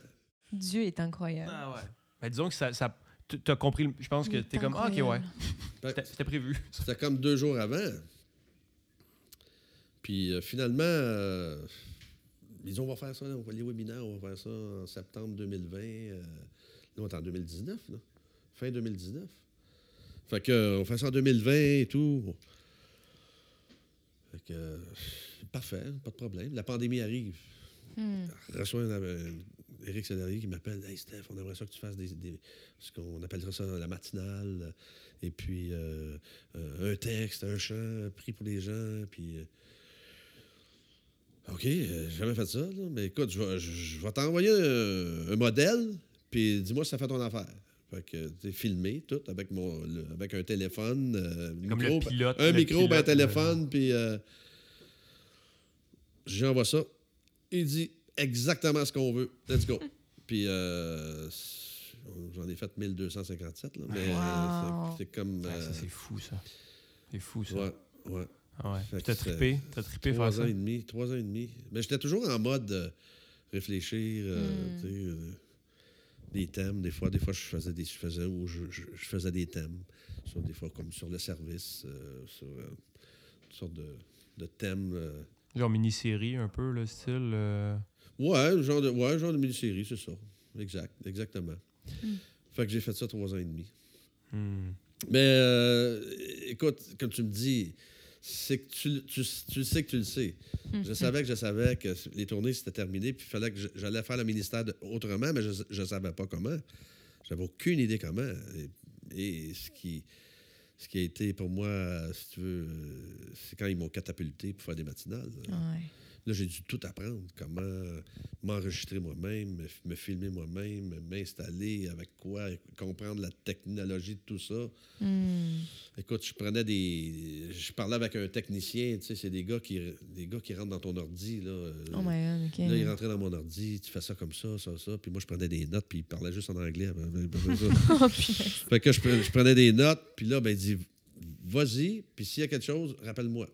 Dieu est incroyable. Ah ouais. Ben, disons que ça. ça tu as compris. le- Je pense que t'es comme. Ah, ok, ouais. [LAUGHS] C'était prévu. C'était comme deux jours avant. Puis euh, finalement, euh, ils disent on va faire ça, on va les webinaires, on va faire ça en septembre 2020. euh, là, on est en 2019, là. fin 2019. Fait que, euh, on fait ça en 2020 et tout. Fait que, parfait, pas de problème. La pandémie arrive. Hmm. Un- Éric Sellerier qui m'appelle Hey Steph, on aimerait ça que tu fasses des. des- ce qu'on appellera ça la matinale. euh, Et puis euh, euh, un texte, un chant, pris pour les gens. Puis. OK, j'ai jamais fait ça, là, mais écoute, je vais, je- je vais t'envoyer un, un modèle, puis dis-moi si ça fait ton affaire. Fait que tu filmé, tout, avec, mon, le- avec un téléphone, euh, Comme micro, le pilote. un le micro, ben, un téléphone, puis j'envoie ça. Il dit exactement ce qu'on veut. Let's go. [LAUGHS] puis euh, j'en ai fait 1257, là, mais Wow. c'est- comme. Ouais, euh, ça, c'est fou, ça. C'est fou, ça. ouais, ouais. Ah ouais. T'as trippé? T'as trippé faire Trois ça? ans et demi, trois ans et demi. Mais j'étais toujours en mode euh, réfléchir, euh, Mm. tu sais, euh, des thèmes. Des fois, des fois, je faisais des, je faisais, ou je, je- je faisais des thèmes, sur, des fois comme sur le service, euh, sur euh, toutes sortes de, de thèmes. euh. Genre mini-série, un peu, le style. Ouais, genre de, ouais, genre de mini-série, c'est ça. Exact, exactement. Mm. Fait que j'ai fait ça trois ans et demi. hmm. Mais euh, écoute, comme tu me dis, c'est que tu, tu, tu le sais que tu le sais. Je savais que je savais que les tournées c'était terminé, puis il fallait que j'allais faire le ministère de- autrement, mais je ne savais pas comment. J'avais aucune idée comment. Et, et ce, qui, ce qui a été pour moi, si tu veux, euh, c'est quand ils m'ont catapulté pour faire des matinales. Ouais. Là, j'ai dû tout apprendre. Comment m'enregistrer moi-même, me, me filmer moi-même, m'installer avec quoi, comprendre la technologie de tout ça. Hmm. Écoute, je prenais des. Je parlais avec un technicien, tu sais, c'est des gars qui des gars qui rentrent dans ton ordi. Là, Oh my God, OK. Là, il rentrait dans mon ordi, tu fais ça comme ça, ça, ça. Puis moi, je prenais des notes, puis il parlait juste en anglais. [LAUGHS] Oh, punaise. fait que je, je prenais des notes, puis là, ben, il dit Vas-y, puis s'il y a quelque chose, rappelle-moi.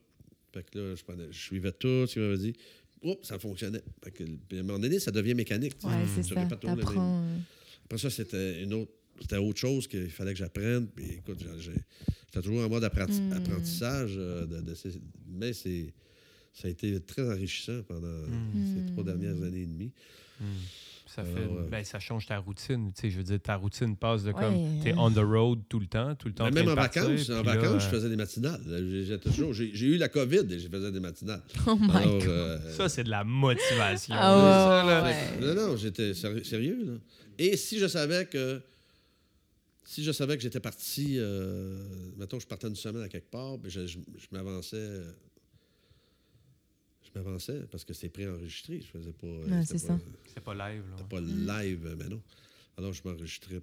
Fait que là, je, prenais, je suivais tout ce qu'il m'avait dit. Oups, ça fonctionnait. Fait que, à un moment donné, ça devient mécanique. Ouais, c'est ça. Après ça, c'était une autre. C'était autre chose qu'il fallait que j'apprenne. Puis écoute, j'ai- j'ai- j'étais toujours en mode apprenti- Mm. apprentissage. euh, de, de ces- mais c'est, ça a été très enrichissant pendant Mm. ces trois dernières années et demie. Hmm. Ça, Alors, fait, ben, ça change ta routine. Tu sais, je veux dire, ta routine passe de Ouais. comme. T'es on the road tout le temps, tout le temps. Mais en même en partir, vacances, en là, vacances, je euh, faisais des matinales. J'ai, j'étais toujours- j'ai- eu la COVID et je faisais des matinales. [LAUGHS] Oh my Alors, God. euh, Ça, c'est de la motivation. Ah là, ça, ouais, là. ouais. Non, non, j'étais sérieux, là. Et si je savais que. Si je savais que j'étais parti. Euh, mettons, je partais une semaine à quelque part, je- je m'avançais. Je m'avançais parce que c'était préenregistré. Je faisais pas. Ouais, c'était c'est pas- ça. C'est pas live. Là. C'était pas Mm. live, mais non. Alors, je m'enregistrais.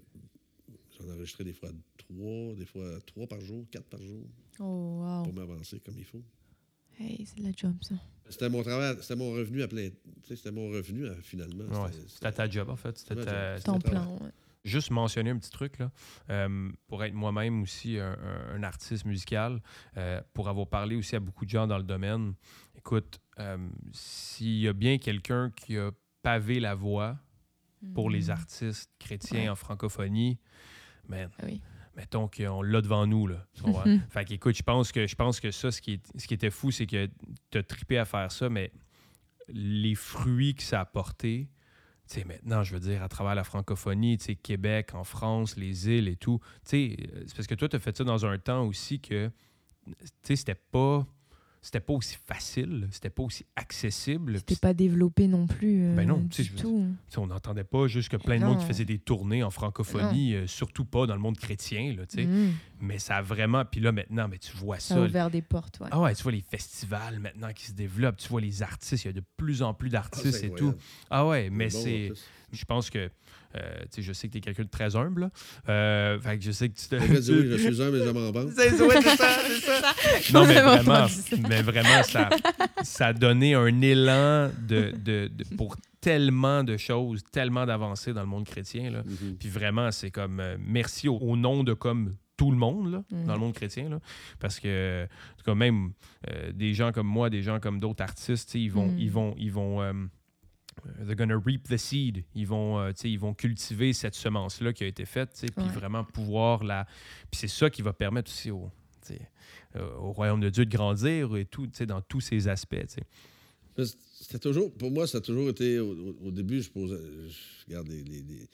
J'en enregistrais des fois trois, des fois trois par jour, quatre par jour, Oh, wow. pour m'avancer comme il faut. Hey, c'est de la job, ça. C'était mon travail, c'était mon revenu à plein. C'était mon revenu finalement. Ouais, C'était- c'était ta job, en fait. C'était ta- c'est travail. ouais. Juste mentionner un petit truc, là, euh, pour être moi-même aussi un artiste musical, euh, pour avoir parlé aussi à beaucoup de gens dans le domaine. Écoute, euh, s'il y a bien quelqu'un qui a pavé la voie pour les Hmm. artistes chrétiens Ouais. en francophonie, man, Ah oui. mettons qu'on l'a devant nous. Là, [LAUGHS] fait qu'écoute, je pense que, je pense que ça, ce qui, est- ce qui était fou, c'est que tu as trippé à faire ça, mais les fruits que ça a apporté, maintenant, je veux dire, à travers la francophonie, Québec, en France, les îles et tout, euh, c'est parce que toi, tu as fait ça dans un temps aussi que, tu sais, c'était pas... C'était pas aussi facile, c'était pas aussi accessible. C'était pas développé non plus. euh, Ben non, tu sais, du je veux tout. On n'entendait pas juste que plein de Non. monde qui faisait des tournées en francophonie, euh, surtout pas dans le monde chrétien, là, tu sais. Mm. Mais ça a vraiment. Puis là, maintenant, mais tu vois Ça ça. a ouvert des portes, ouais. Ah ouais, tu vois les festivals maintenant qui se développent, tu vois les artistes, il y a de plus en plus Ah, d'artistes et tout. Ah ouais, mais Bon, c'est. Je pense que. euh, tu sais, je sais que tu es quelqu'un de très humble. là. Euh, fait que je sais que tu te. Oui, je suis un, mais je m'en. C'est ça, c'est ça. [LAUGHS] Non, mais Vraiment mais vraiment, ça, ça a donné un élan de, de- de- pour tellement de choses, tellement d'avancées dans le monde chrétien. Là. Mhm. Puis vraiment, c'est comme euh, merci au, au nom de comme tout le monde, là, Mm. dans le monde chrétien. Là, parce que, en tout cas, même euh, des gens comme moi, des gens comme d'autres artistes, tu sais, ils vont. Mm. Ils vont, ils vont euh, they're gonna reap the seed. Ils vont, euh, tu sais, ils vont cultiver cette semence-là qui a été faite, puis Ouais. vraiment pouvoir la. Puis c'est ça qui va permettre aussi au, euh, au royaume de Dieu de grandir et tout, tu sais, dans tous ces aspects. C'était toujours, pour moi, ça a toujours été, au, début, je posais, je regarde les, les- les-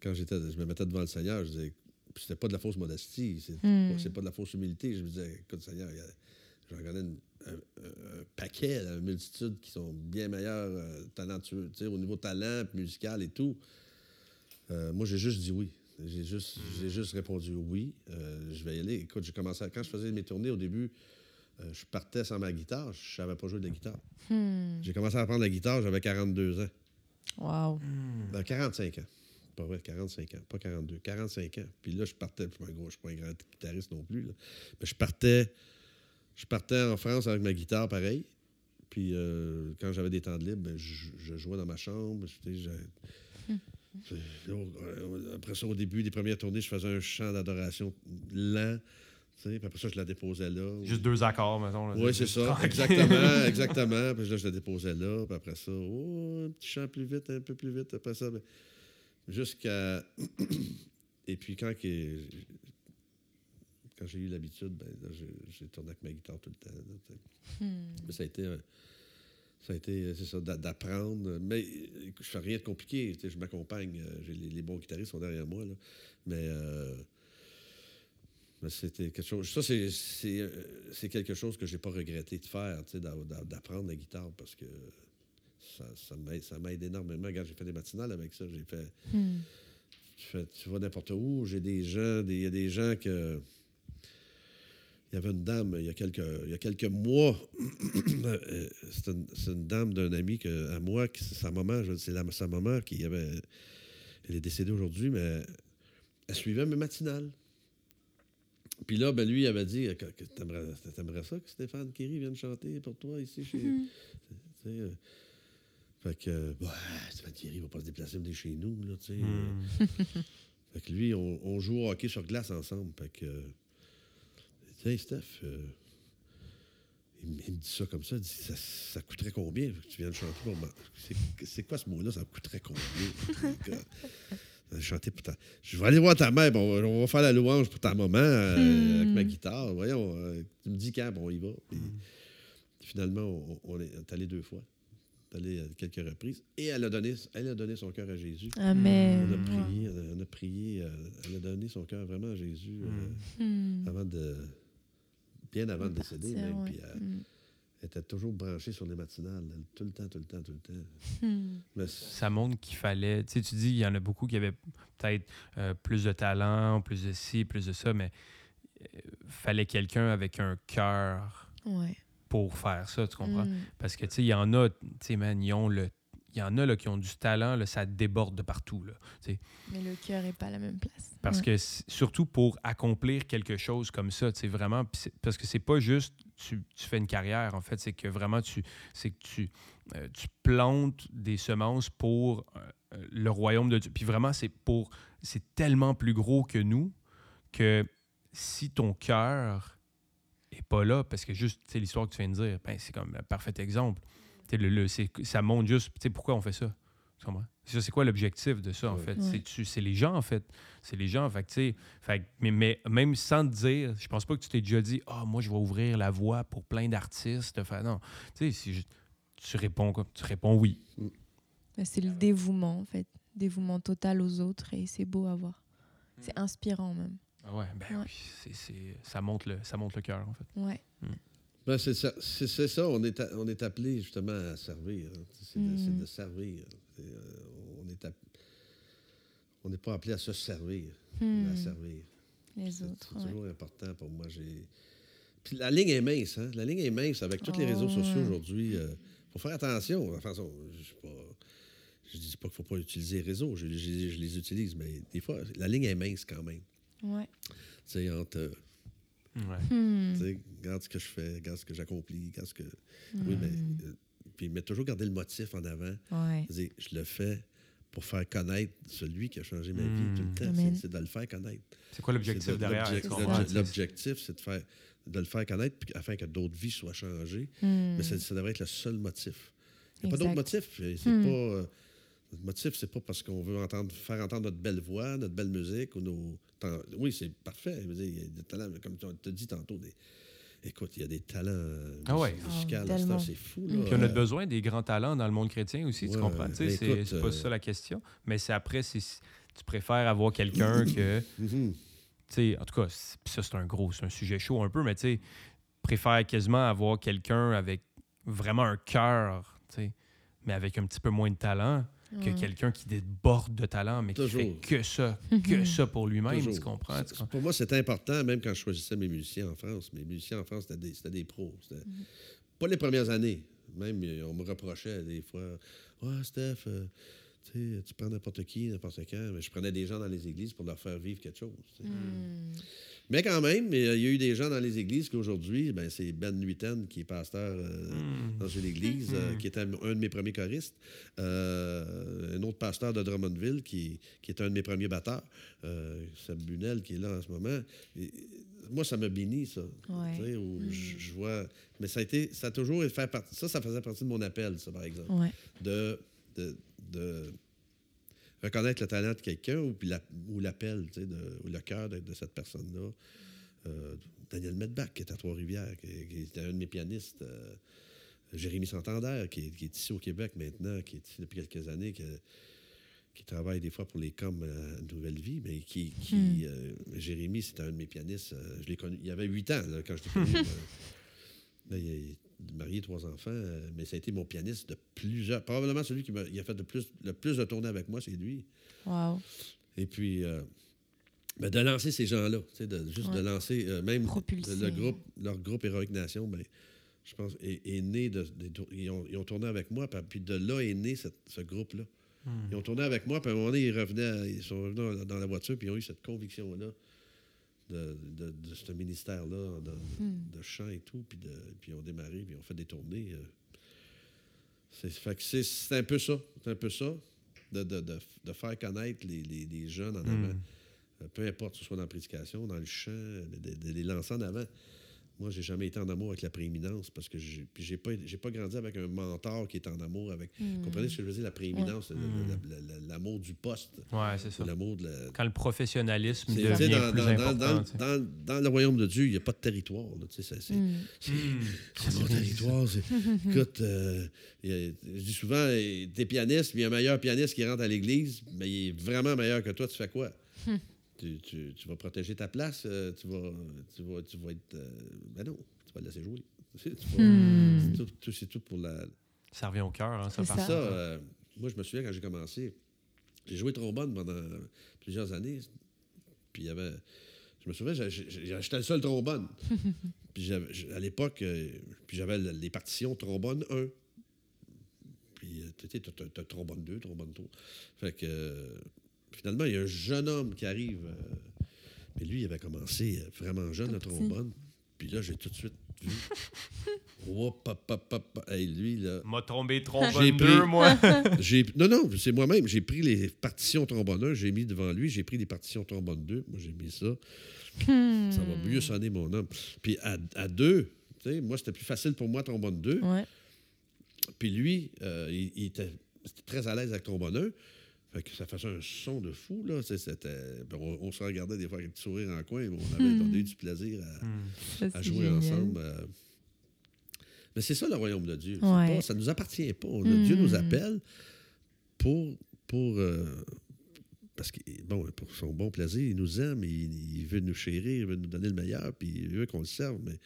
quand j'étais, je me mettais devant le Seigneur, je disais, puis c'était pas de la fausse modestie, c'est Hmm. pas, de la fausse humilité. Je me disais, écoute, Seigneur, j'en regardais une- un, un- un paquet, là, une multitude qui sont bien meilleurs, euh, talentueux, tu sais, au niveau talent, musical et tout. Euh, moi, j'ai juste dit oui. J'ai juste, j'ai juste répondu oui, euh, je vais y aller. Écoute, j'ai commencé, à- quand je faisais mes tournées au début, euh, je partais sans ma guitare, je savais pas jouer de la guitare. Hmm. J'ai commencé à apprendre la guitare, j'avais 42 ans. Wow. Ben, 45 ans. Pas vrai, 45 ans, pas 42, 45 ans. Puis là, je partais, je ne suis pas un grand guitariste non plus, là. mais je partais, je partais en France avec ma guitare, pareil. Puis euh, quand j'avais des temps de libre, ben, je, je jouais dans ma chambre. euh, Après ça, au début des premières tournées, je faisais un chant d'adoration lent. Puis après ça, je la déposais là. Juste deux accords, mettons. Oui, c'est ça. tranquille. [LAUGHS] Exactement, exactement. Puis là, je le déposais là. Puis après ça, oh, un petit chant plus vite, un peu plus vite. Après ça, ben, jusqu'à. [CLEARS THROAT] Et puis quand, quand j'ai eu l'habitude, ben, j'ai, tourné avec ma guitare tout le temps. là. Hmm. Mais ça a été. ça a été, c'est ça, d'a- d'apprendre. Mais je fais rien de compliqué. Je m'accompagne. euh, J'ai les, les bons guitaristes sont derrière moi. Là. Mais, euh, mais c'était quelque chose. Ça, c'est, c'est, euh, c'est quelque chose que j'ai pas regretté de faire, d'apprendre la guitare parce que ça, ça, m'aide, énormément. Regarde, j'ai fait des matinales avec ça. J'ai fait. Hmm. Tu, vas n'importe où. J'ai des gens, il y a des gens que. Il y avait une dame, il y a quelques, il y a quelques mois, [CLEARS THROAT] euh, c'est une, dame d'un ami que, à moi, qui, c'est sa maman, je- c'est la- sa maman qui avait. Elle est décédée aujourd'hui, mais elle suivait mes matinales. Puis là, ben, lui, il avait dit t'aimerais, t'aimerais ça que Stéphane Kéry vienne chanter pour toi ici chez. Hmm. Euh, fait que, ouais, Stéphane Thierry va pas se déplacer venir chez nous, là, tu sais. Hmm. [LAUGHS] Fait que lui, on, on joue au hockey sur glace ensemble. Fait que, Steph, euh, il, me- il me dit ça comme ça, il dit, ça, ça coûterait combien que tu viennes chanter pour moi? C'est, quoi ce mot-là? Ça me coûterait combien? Chanter pour ta... Je vais aller voir ta mère, bon, on va- faire la louange pour ta maman euh, Hmm. avec ma guitare. Voyons, euh, tu me dis quand, bon, on y va. Puis, Finalement, on, on est allé deux fois. Allé à quelques reprises. Et elle a donné, elle a donné son cœur à Jésus. Amen. On a prié, on a, on a prié, elle a donné son cœur vraiment à Jésus euh, Hmm. avant de, bien avant de décéder Partir, même. ouais. Puis euh, Hmm. elle était toujours branchée sur les matinales, elle, tout le temps, tout le temps, tout le temps. Hmm. Mais ça montre qu'il fallait. Tu sais, tu dis, il y en a beaucoup qui avaient peut-être euh, plus de talent, plus de ci, plus de ça, mais euh, fallait quelqu'un avec un cœur Ouais. pour faire ça, tu comprends? Hmm. Parce que, tu sais, il y en a, tu sais, man, ils ont le. Il y en a là, qui ont du talent, là, ça déborde de partout. Là. Mais le cœur est pas à la même place. Parce Ouais. que surtout pour accomplir quelque chose comme ça, sais, vraiment, c'est- parce que c'est pas juste tu, tu fais une carrière, en fait, c'est que vraiment tu c'est que tu, euh, tu plantes des semences pour euh, le royaume de Dieu. Puis vraiment, c'est pour c'est tellement plus gros que nous que si ton cœur est pas là, parce que juste sais, l'histoire que tu viens de dire, ben, c'est comme un parfait exemple. Le- le- c'est- ça montre juste pourquoi on fait ça? Comprends? Ça, C'est quoi l'objectif de ça, en fait? C'est C'est les gens, en fait. C'est les gens. Fait que, tu sais, fait mais, mais même sans te dire, je pense pas que tu t'es déjà dit, ah, moi, je vais ouvrir la voie pour plein d'artistes. Non. Si je- tu réponds tu réponds oui. C'est le dévouement, en fait. Dévouement total aux autres et c'est beau à voir. C'est inspirant même. Ah ouais, ben Ouais. oui, c'est, c'est- ça monte le, ça monte le cœur, en fait. Ouais. Ben, c'est, ça, c'est, ça, on est, on est appelé justement à servir. hein. C'est, de, Mm. de servir. Euh, on est on n'est pas appelé à se servir, mais à servir. Les autres. c'est ouais. toujours important pour moi. J'ai... Puis la ligne est mince, hein? La ligne est mince avec tous les Oh, réseaux sociaux ouais. aujourd'hui. Il faut faire attention. Façon, je ne dis pas qu'il ne faut pas utiliser les réseaux. Je, je- je les utilise, mais des fois, la ligne est mince quand même. Ouais. Tu sais, entre, euh, Ouais. Hmm. tu sais, regarde ce que je fais, regarde ce que j'accomplis, regarde ce que... Oui, mais... euh, puis, mais toujours garder le motif en avant. Ouais. C'est-à-dire, je le fais pour faire connaître celui qui a changé ma vie tout le temps. C'est- C'est de le faire connaître. C'est quoi l'objectif C'est de- derrière? L'objectif, c'est de, faire, de le faire connaître puis afin que d'autres vies soient changées. Hmm. Mais ça, ça devrait être le seul motif. Il n'y a pas d'autre motif. C'est Hmm. pas, euh, notre motif, c'est pas parce qu'on veut entendre, faire entendre notre belle voix, notre belle musique ou nos. Oui, c'est parfait. Il y a des talents, comme tu as dit tantôt. Des... Écoute, il y a des talents euh, Ah ouais. musicaux. Oh, c'est fou. Mm. Là. Puis on a Euh, besoin des grands talents dans le monde chrétien aussi, tu Ouais, comprends? Tu ben c'est pas euh, ça la question. Mais c'est après, c'est tu préfères avoir quelqu'un [COUGHS] que. mhm. tu sais, en tout cas, ça, c'est un gros, c'est un sujet chaud un peu, mais tu sais, préfère quasiment avoir quelqu'un avec vraiment un cœur, tu sais, mais avec un petit peu moins de talent que Ouais. quelqu'un qui déborde de talent, mais qui fait que ça, que Mhm. ça pour lui-même, tu comprends? C'est- Tu comprends? Pour moi, c'était important, même quand je choisissais mes musiciens en France. Mes musiciens en France, c'était des, des pros. Mhm. Pas les premières années. Même, euh, on me reprochait des fois Ouais, Steph, euh, tu sais, tu prends n'importe qui, n'importe quand. Mais je prenais des gens dans les églises pour leur faire vivre quelque chose. Hmm. Mais quand même, euh, il y a eu des gens dans les églises qu'aujourd'hui, ben, c'est Ben Nuiten qui est pasteur euh, Mm. dans une église, euh, Mm. qui était un de mes premiers choristes. Euh, un autre pasteur de Drummondville qui, qui est un de mes premiers batteurs, euh, Seb Bunel, qui est là en ce moment. Et, moi, ça m'a béni, ça. Ouais. Tu sais, où Mm. je, je vois. Mais ça a été. Ça a toujours fait partie. Ça, ça faisait partie de mon appel, ça, par exemple. Ouais. De. de, de reconnaître le talent de quelqu'un ou, puis la- ou l'appel, tu sais, de- ou le cœur de, de cette personne-là. Euh, Daniel Medbach, qui est à Trois-Rivières, qui, qui était un de mes pianistes. euh, Jérémy Santander, qui est, qui est ici au Québec maintenant, qui est ici depuis quelques années, qui, qui travaille des fois pour les coms euh, Nouvelle Vie, mais qui. qui, Hmm. euh, Jérémy, c'était un de mes pianistes. je l'ai connu. Il y avait huit ans là, quand je l'ai connu. [LAUGHS] là, il est marié, trois enfants, euh, mais ça a été mon pianiste de plusieurs. Probablement celui qui a fait le plus, le plus de tournées avec moi, c'est lui. Wow. Et puis, euh, ben, de lancer ces gens-là, tu sais, de, juste de lancer, euh, même Propulser. le groupe, leur groupe Heroic Nation, ben, je pense, est, est né de. des ils, ont, ils ont tourné avec moi, puis- de là est né cette- ce groupe-là. Mm. Ils ont tourné avec moi, puis à un moment donné, ils revenaient, à- ils sont revenus dans, dans la voiture, puis ils ont eu cette conviction-là de, de, de ce ministère-là, de, Hmm. de chant et tout, puis, de, puis ont démarré, puis ont fait des tournées. euh. C'est, un peu ça, c'est un peu ça, de, de, de, de faire connaître les, les, les jeunes en avant. Mm. Euh, Peu importe, que ce soit dans la prédication, dans le chant, de, de- de les lancer en avant. Moi, j'ai jamais été en amour avec la prééminence parce que j'ai, j'ai pas, j'ai pas grandi avec un mentor qui est en amour avec. Hmm. Comprenez ce que je veux dire? La prééminence, Mm. la- la- l'amour du poste, Ouais, c'est ça. l'amour de la. Quand le professionnalisme C'est- devient dans, plus dans- important. dans- le royaume de Dieu, il n'y a pas de territoire. là, tu sais, c'est, c'est- Hmm. c'est- c'est mon territoire. [LAUGHS] Écoute, euh, a- je dis souvent, euh, t'es pianiste, puis il y a un meilleur pianiste qui rentre à l'église, mais il est vraiment meilleur que toi, tu fais quoi? [LAUGHS] tu, tu- tu vas protéger ta place, euh, tu, vas, tu, vas, tu vas être. euh, ben non, tu vas le laisser jouer. [LAUGHS] Hmm. c'est, tout, tout- c'est tout pour la. Ça revient au cœur, hein, ça, ça. Ça, euh, moi, je me souviens quand j'ai commencé, j'ai joué trombone pendant plusieurs années. Puis il y avait. Je me souviens, j'ai- j'étais le seul trombone. [LAUGHS] puis à l'époque, puis j'avais le- les partitions trombone 1. Puis tu sais, trombone 2, trombone 3. Fait que euh, finalement, il y a un jeune homme qui arrive. euh, mais lui, il avait commencé euh, vraiment jeune, Tout le petit. trombone. Puis là, j'ai tout de suite vu. Hop, hop, hop, hop. Hey, lui, là. M'a tombé J'ai trombone pris- 2, moi. [LAUGHS] J'ai- Non, non, c'est moi-même. J'ai pris les partitions trombone 1, j'ai mis devant lui, j'ai pris les partitions trombone 2. Moi, j'ai mis ça. Hmm. Ça va mieux sonner, mon homme. Puis à, à deux, tu sais, moi, c'était plus facile pour moi, trombone 2. Ouais. Puis lui, euh, il, il était, c'était très à l'aise avec trombone 1. Fait que ça faisait un son de fou, là. C'était, ben, on, on se regardait des fois avec un petit sourire en coin, mais on avait on a eu du plaisir à, Mm. Ça, à c'est jouer génial. ensemble. euh. Mais c'est ça le royaume de Dieu. C'est Ouais. pas- ça ne nous appartient pas. On- Mm. Dieu nous appelle pour. pour euh, parce que, bon, pour son bon plaisir, il nous aime, il, il veut nous chérir, il veut nous donner le meilleur, puis il veut qu'on le serve. Mais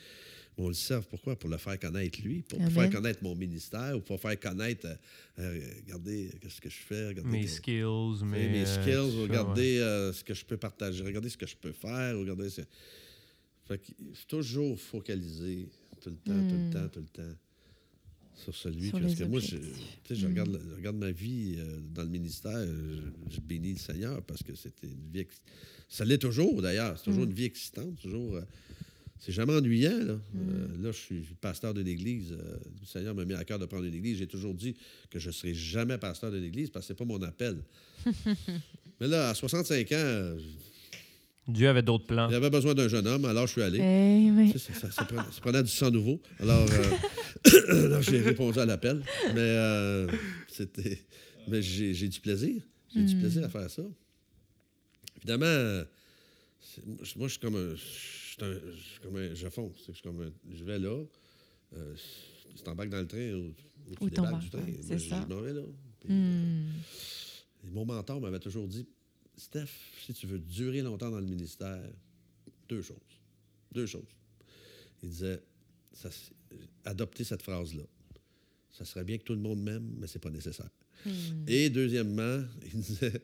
on le serve pourquoi? Pour le faire connaître lui, pour, faire connaître mon ministère, ou pour faire connaître, euh, euh, regardez qu'est-ce que je fais, regardez Mes que- skills, mes, euh, skills, regardez euh, ce que je peux partager, regardez ce que je peux faire, regardez ce... Fait que c'est toujours focalisé tout le temps, tout Hmm. le temps, tout le temps sur celui Sur que, parce que moi, je, objectifs. tu sais, je Hmm. regarde, je regarde ma vie euh, dans le ministère, euh, je, je bénis le Seigneur parce que c'était une vie... ex- Ça l'est toujours, d'ailleurs. C'est toujours Hmm. une vie excitante, toujours... euh, c'est jamais ennuyant. Là, Euh, là je suis pasteur d'une église. Euh, le Seigneur m'a mis à cœur de prendre une église. J'ai toujours dit que je ne serai jamais pasteur d'une église parce que ce n'est pas mon appel. [LAUGHS] Mais là, à 65 ans, Dieu avait d'autres plans. j'avais besoin d'un jeune homme, alors je suis allé. Eh oui. Ça, ça- ça- ça prenait, ça prenait du sang nouveau. Alors, euh, [COUGHS] alors, j'ai répondu à l'appel. Mais, euh, c'était, mais j'ai, du plaisir. J'ai du plaisir à faire ça. Évidemment, moi, je suis comme un. Je suis un- je suis comme un. Je fonce. Je, suis comme un- je vais là. Euh, si t'embarques dans le train ou, ou tu Ou débarques du train. ouais, je- m'en vais là. Puis, Hmm. mon mentor m'avait toujours dit Steph, si tu veux durer longtemps dans le ministère, deux choses. Deux choses. Il disait ça, adopter cette phrase-là. Ça serait bien que tout le monde m'aime, mais c'est pas nécessaire. Hmm. Et deuxièmement, [LAUGHS] il disait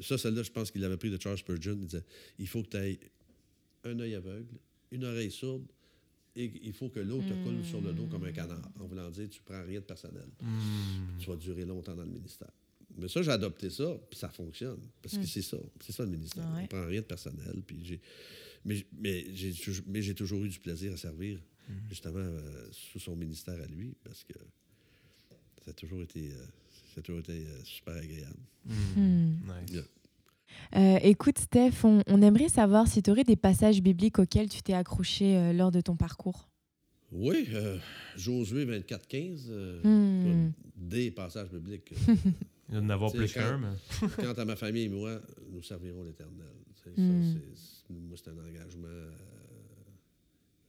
ça, celle-là, je pense qu'il l'avait pris de Charles Spurgeon. Il disait il faut que tu aies un œil aveugle, une oreille sourde, et il faut que l'autre te coule sur le dos comme un canard. En voulant dire, tu prends rien de personnel Hmm. tu vas durer longtemps dans le ministère. Mais ça, j'ai adopté ça, puis ça fonctionne. Parce que c'est ça. C'est ça le ministère. Ouais. On ne prend rien de personnel. Puis j'ai, mais mais j'ai toujours- mais j'ai toujours eu du plaisir à servir, justement, euh, sous son ministère à lui, parce que ça a toujours été, euh, ça a toujours été euh, super agréable. Hmm. Nice. Yeah. Euh, écoute, Steph, on, on aimerait savoir si tu aurais des passages bibliques auxquels tu t'es accroché euh, lors de ton parcours. Oui, euh, Josué 24, 15, euh, Hmm. des passages bibliques. [LAUGHS] Il doit en avoir C'est plus qu'un, mais. [LAUGHS] Quant à ma famille et moi, nous servirons l'Éternel. C'est ça, Mm. c'est- c'est- moi, c'est un engagement euh,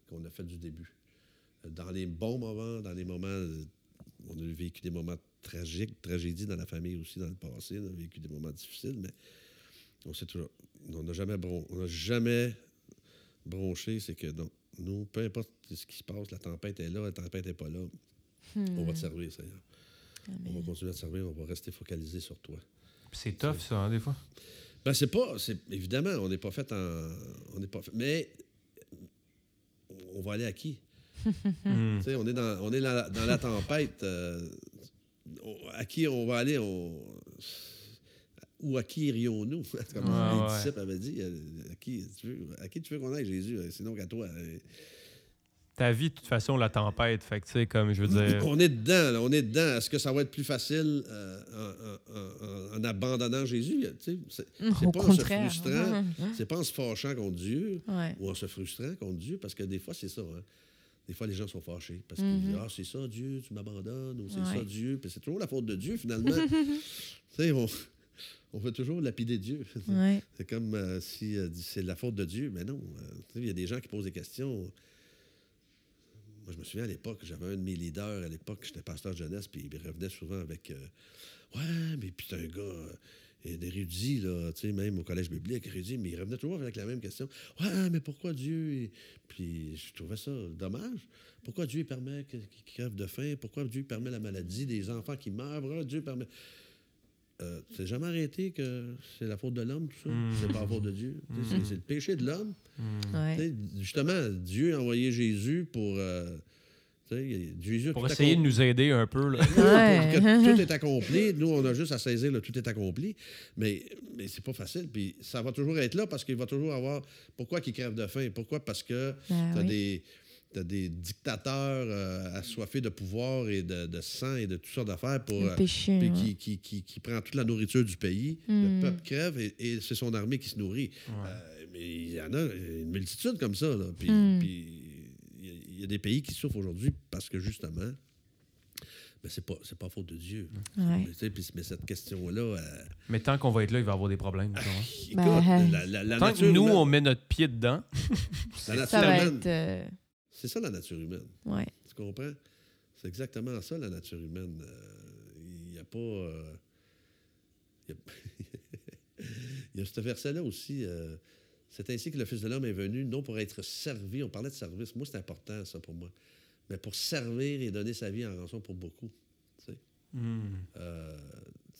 qu'on a fait du début. Dans les bons moments, dans les moments, on a vécu des moments tragiques, tragédies dans la famille aussi dans le passé. On a vécu des moments difficiles, mais on sait toujours, on n'a jamais, bron- on jamais bronché. C'est que non, nous, peu importe ce qui se passe, la tempête est là, la tempête n'est pas là. On va te servir, Seigneur. On va continuer à te servir, on va rester focalisé sur toi. C'est tough, ça, hein, des fois? Ben, c'est pas. c'est- Évidemment, on n'est pas fait en. On n'est pas fait. Mais on va aller à qui? [LAUGHS] Hmm. Tu sais, on est dans, on est dans, la, dans la tempête. euh, on- à qui on va aller? On, ou à qui irions-nous? [LAUGHS] Comme Ouais, les ouais. disciples avaient dit. euh, À qui tu veux, à qui tu veux qu'on aille, Jésus? Euh, Sinon qu'à toi. Euh, Ta vie, de toute façon, la tempête. Fait que, tu sais, comme je veux dire. On est dedans, là, on est dedans. Est-ce que ça va être plus facile euh, en, en- en- en abandonnant Jésus? C'est pas en se frustrant, [LAUGHS] c'est pas en se fâchant contre Dieu. Ouais. ou en se frustrant contre Dieu, parce que des fois, c'est ça. hein. Des fois, les gens sont fâchés parce qu'ils disent Ah, c'est ça, Dieu, tu m'abandonnes, ou c'est Ouais. ça, Dieu. Puis c'est toujours la faute de Dieu, finalement. [LAUGHS] tu sais, on, on veut toujours lapider Dieu. [LAUGHS] Ouais. C'est comme euh, si euh, c'est la faute de Dieu. Mais non. euh, il y a des gens qui posent des questions. Moi, je me souviens à l'époque, j'avais un de mes leaders à l'époque, j'étais pasteur de jeunesse, puis il revenait souvent avec Ouais, mais puis c'est un gars euh, érudit, là, tu sais, même au collège biblique, érudit, mais il revenait toujours avec la même question. Ouais, mais pourquoi Dieu. Et- Puis je trouvais ça dommage. Pourquoi Dieu permet qu'ils crèvent de faim? Pourquoi Dieu permet la maladie des enfants qui meurent? Dieu permet. Euh, tu t'es jamais arrêté que c'est la faute de l'homme, tout ça? Mm. C'est pas la faute de Dieu. Sais, C'est, c'est le péché de l'homme. Ouais. Sais, Justement, Dieu a envoyé Jésus pour. euh, Jésus Pour essayer de nous aider un peu, là. [LAUGHS] Ouais. Pour que tout est accompli. Nous, on a juste à saisir le tout est accompli. Mais, mais c'est pas facile. Puis ça va toujours être là parce qu'il va toujours avoir. Pourquoi qu'ils crèvent de faim? Pourquoi? Parce que Ben tu as oui. des. T'as des dictateurs euh, assoiffés de pouvoir et de, de sang et de toutes sortes d'affaires pour, Le euh, péché. puis ouais. qui, qui, qui, qui prend toute la nourriture du pays. Mm. Le peuple crève et, et c'est son armée qui se nourrit. Euh, mais il y en a une multitude comme ça. Là. Puis, Mm. puis il y a- il y, a des pays qui souffrent aujourd'hui parce que justement, ben, c'est pas, c'est pas faute de Dieu. Ouais. Mais, tu sais, puis- mais cette question-là, euh, Mais tant qu'on va être là, il va y avoir des problèmes. [LAUGHS] écoute, Ben, la, la- la Tant que nous, humaine, on met notre pied dedans, [LAUGHS] la nature Ça va humaine, être. Euh, c'est ça la nature humaine. ouais. Tu comprends? C'est exactement ça, la nature humaine. Euh, Il n'y a pas. euh, Il y, a... [LAUGHS] il y a ce verset-là aussi. euh, c'est ainsi que le Fils de l'homme est venu, non pour être servi. On parlait de service. Moi, c'est important, ça, pour moi. Mais pour servir et donner sa vie en rançon pour beaucoup. tu sais. hmm, Euh,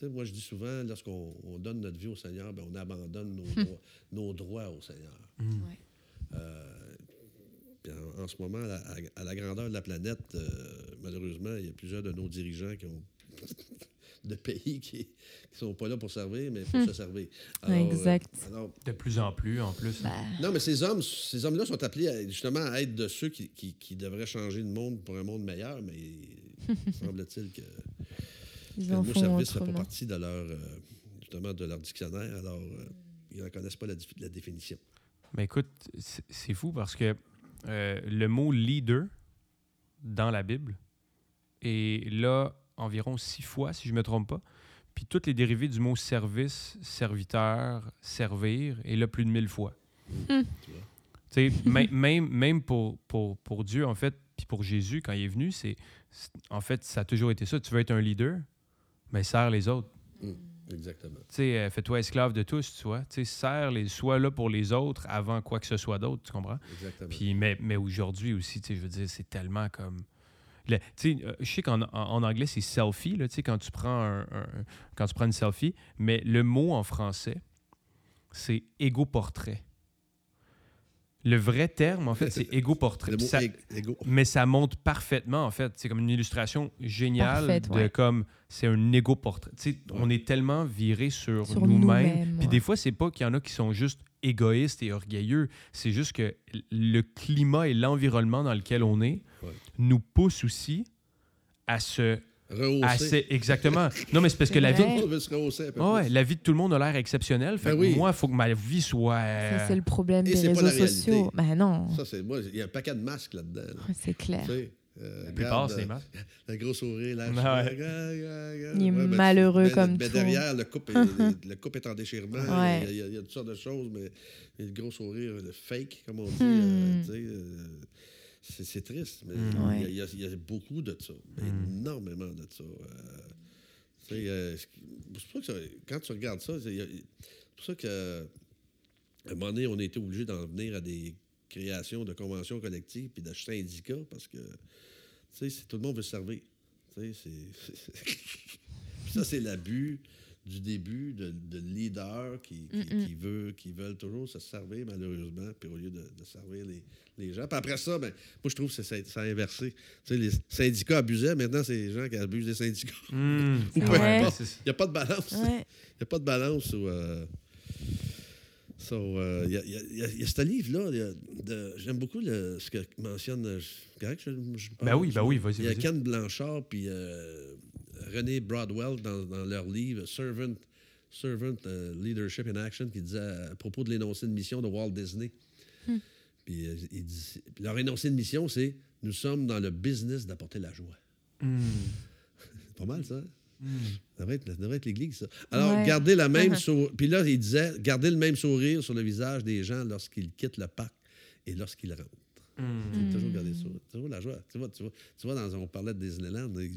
moi, je dis souvent, lorsqu'on on donne notre vie au Seigneur, ben, on abandonne nos, [LAUGHS] droits, nos droits au Seigneur. Ouais. En, ce moment, à la, à la grandeur de la planète, euh, malheureusement, il y a plusieurs de nos dirigeants qui ont [LAUGHS] de pays qui ne sont pas là pour servir, mais pour Hmm. se servir. Exact. euh, alors, De plus en plus, en plus. Bah, non, mais ces hommes, ces hommes-là sont appelés à- justement à être de ceux qui, qui- qui devraient changer le monde pour un monde meilleur, mais [LAUGHS] semble-t-il que le mot service ne fait pas partie de leur, euh, justement, de leur dictionnaire, alors euh, ils n'en connaissent pas la, la définition. Mais écoute, c'est c'est fou parce que euh, le mot leader dans la Bible est là environ six fois, si je ne me trompe pas. Puis toutes les dérivés du mot service, serviteur, servir est là plus de mille fois. Hmm. [LAUGHS] Mê- même, même pour, pour, pour Dieu, en fait, puis pour Jésus, quand il est venu, c'est en fait, ça a toujours été ça. Tu veux être un leader, mais sers les autres. Exactement. Tu sais, euh, fais-toi esclave de tous, tu vois. Tu sais, les, sois là pour les autres avant quoi que ce soit d'autre, tu comprends? Exactement. Puis, mais, mais aujourd'hui aussi, tu sais, je veux dire, c'est tellement comme. le- tu sais, euh, je sais qu'en en, anglais, c'est selfie, là, quand tu prends un, un- quand tu prends une selfie, mais le mot en français, c'est égo-portrait. Le vrai terme, en fait, c'est égo-portrait. le Puis mot ça- ég- égo. mais ça montre parfaitement, en fait. C'est comme une illustration géniale Parfaite, de ouais. comme c'est un égo-portrait. Tu sais, On est tellement viré sur, Sur nous-mêmes. nous-mêmes, Puis ouais. des fois, c'est pas qu'il y en a qui sont juste égoïstes et orgueilleux. C'est juste que le climat et l'environnement dans lequel on est Ouais. nous poussent aussi à se. Rehausser. se- exactement. Non, mais c'est parce que la vie. Tout le monde veut se rehausser un peu ouais, la vie de tout le monde a l'air exceptionnelle. Fait Ben que oui. moi, il faut que ma vie soit. euh, Ça, c'est le problème Et des réseaux sociaux. Ben non, Ça, c'est moi, il y a un paquet de masques là-dedans. là. c'est clair. Tu sais, euh, la plupart, c'est euh, masques. [LAUGHS] Le gros sourire, là. Ouais. Il est malheureux comme mais tout. derrière, le couple, est, [LAUGHS] le couple est en déchirement. Ouais. Il, y a, il y a toutes sortes de choses, mais le gros sourire, le fake, comme on dit, Hmm. euh, euh, c'est, triste. Mais Hmm. il, y a, Ouais. il y a- il y a beaucoup de ça. Énormément de ça. Euh, euh, c'est pour ça que quand tu regardes ça, c'est pour ça que à un moment donné, on a été obligé d'en venir à des créations de conventions collectives puis de syndicats parce que tout le monde veut se servir. Sais, c'est- c'est- [LAUGHS] Puis ça, c'est l'abus du début de, de leaders qui, qui, Mm-mm. qui veut, qui veulent toujours se servir, malheureusement, puis au lieu de, de servir les, les gens. Puis après ça, ben, moi, je trouve que c'est c'est inversé. Tu sais, les syndicats abusaient, maintenant, c'est les gens qui abusent des syndicats. Hmm. [LAUGHS] Il n'y a pas de balance. Il Ouais. n'y a pas de balance. où, euh, so, euh, il y, a, il y a- il y a- il y a ce livre-là. il y a de- J'aime beaucoup le- ce que mentionne. c'est correct, je, je parle, Ben oui, ben oui, vas-y, Il y a vas-y. Ken Blanchard puis euh, René Broadwell dans, dans leur livre Servant, Servant euh, Leadership in Action qui disait à propos de l'énoncé de mission de Walt Disney. Puis, euh, il dit- puis leur énoncé de mission, c'est Nous sommes dans le business d'apporter la joie. Hmm. C'est [LAUGHS] pas mal, ça. hein? Hmm. Ça devrait être, ça devrait être l'Église, ça. Alors, Ouais. gardez la même Uh-huh. sourire. Puis là, il disait, gardez le même sourire sur le visage des gens lorsqu'ils quittent le parc et lorsqu'ils rentrent. Hmm. Toujours garder ça. Toujours la joie. Tu vois, tu vois, tu vois dans, on parlait de Disneyland, c'est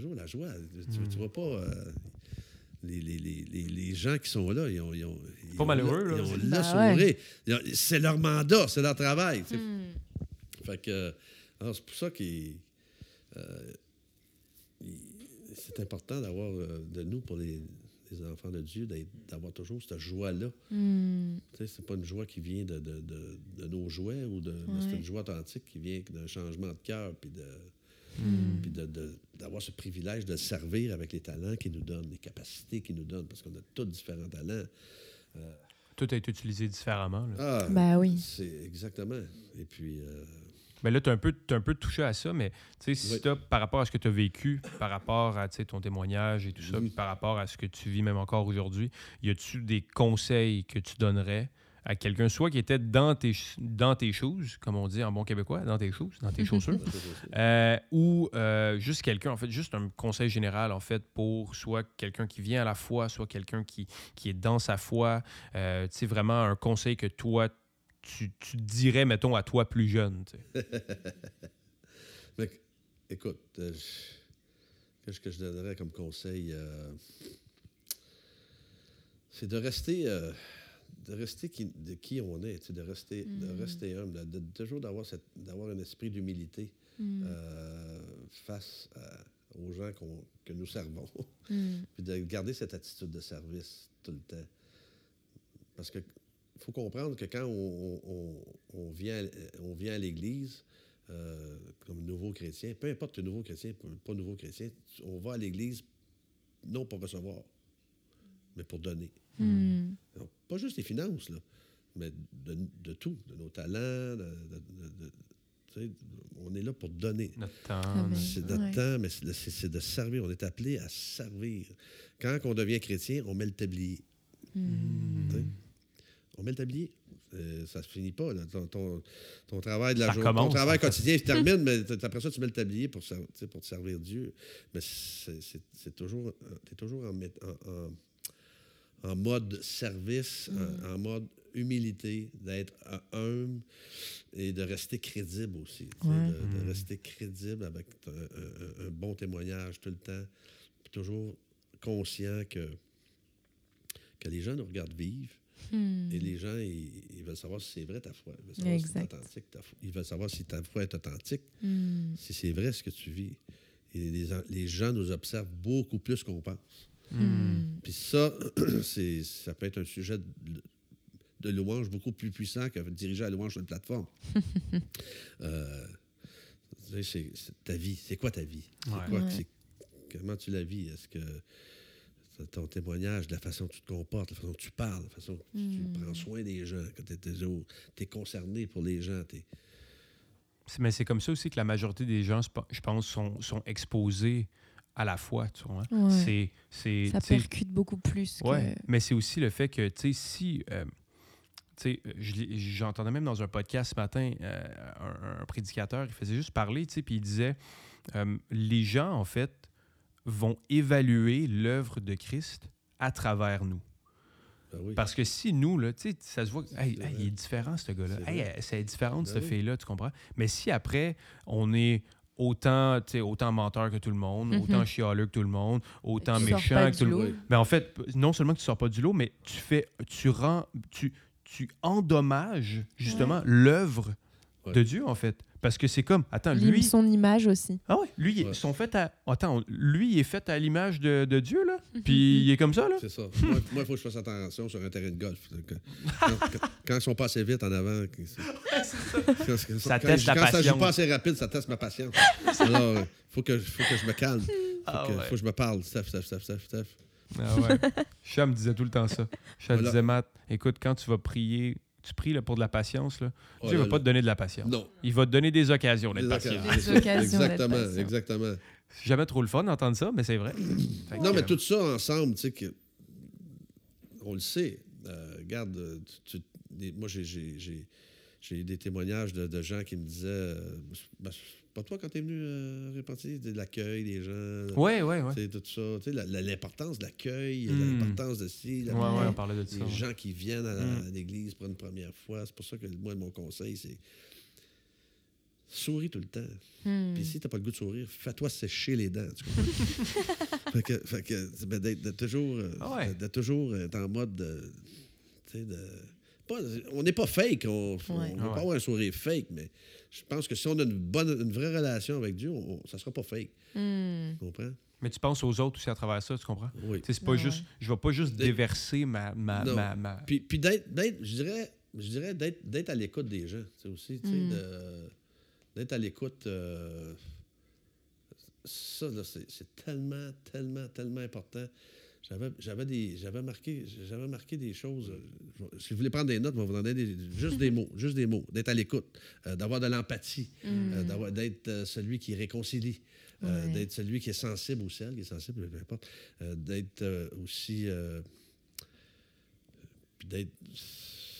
toujours la joie. Tu, tu vois pas... euh, les, les, les, les, les gens qui sont là, ils ont, ils ont, ils Pas ont malheureux, là. Ils ont ouais. ont- C'est leur mandat, c'est leur travail. Hmm. Fait que, alors, c'est pour ça qu'il. euh, c'est important d'avoir euh, de nous, pour les, les enfants de Dieu, d'être- d'avoir toujours cette joie-là. Sais, c'est pas une joie qui vient de, de, de- de nos jouets, ou de, mais c'est une joie authentique qui vient d'un changement de cœur, puis de. Hmm. Puis d'avoir ce privilège de servir avec les talents qu'il nous donne, les capacités qu'il nous donne, parce qu'on a tous différents talents. Tout a été utilisé différemment. là. Ah, Ben oui. c'est exactement. Et puis, euh, Mais là, tu as, un peu- un peu touché à ça, mais tu sais, si Oui. par rapport à ce que tu as vécu, par rapport à tu sais, ton témoignage et tout ça, Mhm. puis par rapport à ce que tu vis même encore aujourd'hui, y a-tu des conseils que tu donnerais à quelqu'un, soit qui était dans tes, dans tes choses, comme on dit en bon québécois, dans tes choses, [LAUGHS] dans tes chaussures, euh, ou euh, juste quelqu'un, en fait, juste un conseil général, en fait, pour soit quelqu'un qui vient à la foi, soit quelqu'un qui, qui est dans sa foi, euh, tu sais, vraiment un conseil que toi, tu, tu dirais, mettons, à toi plus jeune. [LAUGHS] Mais, écoute, qu'est-ce que je donnerais comme conseil? c'est de rester, de rester qui, de qui on est, de rester, de rester humble, de, de- toujours d'avoir, cette, d'avoir un esprit d'humilité Hmm. euh, face à- aux gens qu'on- que nous servons. Hmm. [LAUGHS] Puis de garder cette attitude de service tout le temps. Parce que faut comprendre que quand on, on- on vient, on vient à l'Église euh, comme nouveau chrétien, peu importe que nouveau chrétien, pas nouveau chrétien, on va à l'Église non pour recevoir, mais pour donner. Donc, pas juste les finances, là, mais de, de tout, de nos talents. de- on est là pour donner. Notre temps. C'est notre Ouais. temps, mais c'est de servir. On est appelé à servir. Quand on devient chrétien, on met le tablier. Hmm. On met le tablier. Euh, ça ne se finit pas. là. Ton, ton- ton travail de la journée, ton travail [LAUGHS] quotidien se termine, mais après ça, tu mets le tablier pour, te servir Dieu. Mais c'est toujours, tu es toujours en, en- en- en mode service, en, en mode humilité, d'être humble et de rester crédible aussi. Ouais. De, de Mm. rester crédible avec un, un- un bon témoignage tout le temps. Puis toujours conscient que, que les gens nous regardent vivre. Hmm. Et les gens, ils, ils veulent savoir si c'est vrai ta foi. Ils veulent savoir si c'est authentique ta foi. Ils veulent savoir si ta foi est authentique, Hmm. si c'est vrai ce que tu vis. Et les, les gens nous observent beaucoup plus qu'on pense. Hmm. Puis ça, [CLEARS THROAT] c'est, ça peut être un sujet de, de louange beaucoup plus puissant que diriger la louange sur une plateforme. [LAUGHS] Euh, c'est, c'est ta vie. C'est quoi ta vie? C'est Ouais. quoi que Ouais. c'est- comment tu la vis? Est-ce que ton témoignage, la façon dont tu te comportes, la façon dont tu parles, la façon dont tu, tu Mm. prends soin des gens, que tu es, concerné pour les gens. t'es- C'est- Mais c'est comme ça aussi que la majorité des gens, je pe- je pense, sont, sont exposés à la foi. Tu vois? Ouais. C'est, c'est, Ça percute beaucoup plus que... Ouais, mais c'est aussi le fait que, tu sais, si. euh, tu sais, je l'ai- j'entendais même dans un podcast ce matin euh, un, un prédicateur, il faisait juste parler, tu sais, puis il disait euh, les gens, en fait, vont évaluer l'œuvre de Christ à travers nous. Ben oui. Parce que si nous, là, tu sais, ça se voit, hey, C'est hey, il est différent, ce gars-là. C'est Hey, c'est différent de Ben cette oui. fille-là, tu comprends? Mais si après, on est autant, autant menteur que tout le monde, Mhm. autant chialeux que tout le monde, autant Tu méchant que tout le lot. Oui. mais en fait, non seulement que tu sors pas du lot, mais tu fais, tu rends, tu, tu endommages justement l'œuvre Ouais. de Dieu en fait, parce que c'est comme, attends, lui, son image aussi. ah ouais, lui, ils Ouais. sont faits à, attends, lui, il est fait à l'image de, de Dieu là, Mhm. puis il est comme ça là? C'est ça. moi, il faut que je fasse attention sur un terrain de golf. Quand, quand- quand- ils sont pas assez vite en avant. que Ça quand teste je- ta Quand ça patience. joue pas assez rapide, ça teste ma patience. [LAUGHS] Alors, il faut, que, faut que je me calme. Faut, Ah que, ouais. faut que je me parle. Steph, Steph, Steph, Steph, Steph. Ah ouais. Cham me disait tout le temps ça. Cham Voilà. disait, Matt, écoute, quand tu vas prier, tu pries là, pour de la patience, là, Oh Dieu là va pas là. te donner de la patience. Non. Il va te donner des occasions d'être patient. Des occasions Exactement, patient. exactement. C'est jamais trop le fun d'entendre ça, mais c'est vrai. Fait Non, que, mais euh, tout ça ensemble, tu sais, que, on le sait. Euh, regarde, euh, tu- tu- des- moi, j'ai- j'ai eu des témoignages de, de gens qui me disaient euh, ben, c'est pas toi quand t'es venu euh, de l'accueil des gens. Ouais, ouais, ouais. tu sais, tout ça. Tu sais, la- la- l'importance de l'accueil, Mm. l'importance de ci, la- Ouais, ouais, on parlait de ça. les ouais. gens qui viennent à, la- Mm. à l'église pour une première fois. C'est pour ça que moi, mon conseil, c'est souris tout le temps. Hmm. Puis si t'as pas le goût de sourire, fais-toi sécher les dents. Tu comprends? [LAUGHS] fait que, fait que ben, d'être de toujours, euh, Ah ouais. de, de toujours être en mode de. tu sais, de pas- on n'est pas fake. On ne Ouais. va ouais. pas avoir un sourire fake, mais je pense que si on a une bonne, une vraie relation avec Dieu, on, on- ça sera pas fake. Hmm. Tu comprends? Mais tu penses aux autres aussi à travers ça, tu comprends? Oui. C'est pas Ouais, juste, je vais pas juste déverser ma, ma, Non. ma, ma- Puis, puis d'être, d'être, je dirais, je dirais d'être, d'être à l'écoute des gens, sais, aussi, tu sais, Mm. de- d'être à l'écoute. euh, ça, là, c'est, c'est tellement, tellement, tellement important. J'avais, j'avais, des, j'avais, marqué, j'avais marqué des choses. euh, Si vous voulez prendre des notes, je vais vous donner des- juste des mots, juste des mots. D'être à l'écoute, euh, d'avoir de l'empathie, euh, d'avoir, d'être euh, celui qui réconcilie, euh, Ouais. d'être celui qui est sensible ou celle qui est sensible, peu importe, euh, d'être euh, aussi. euh, puis d'être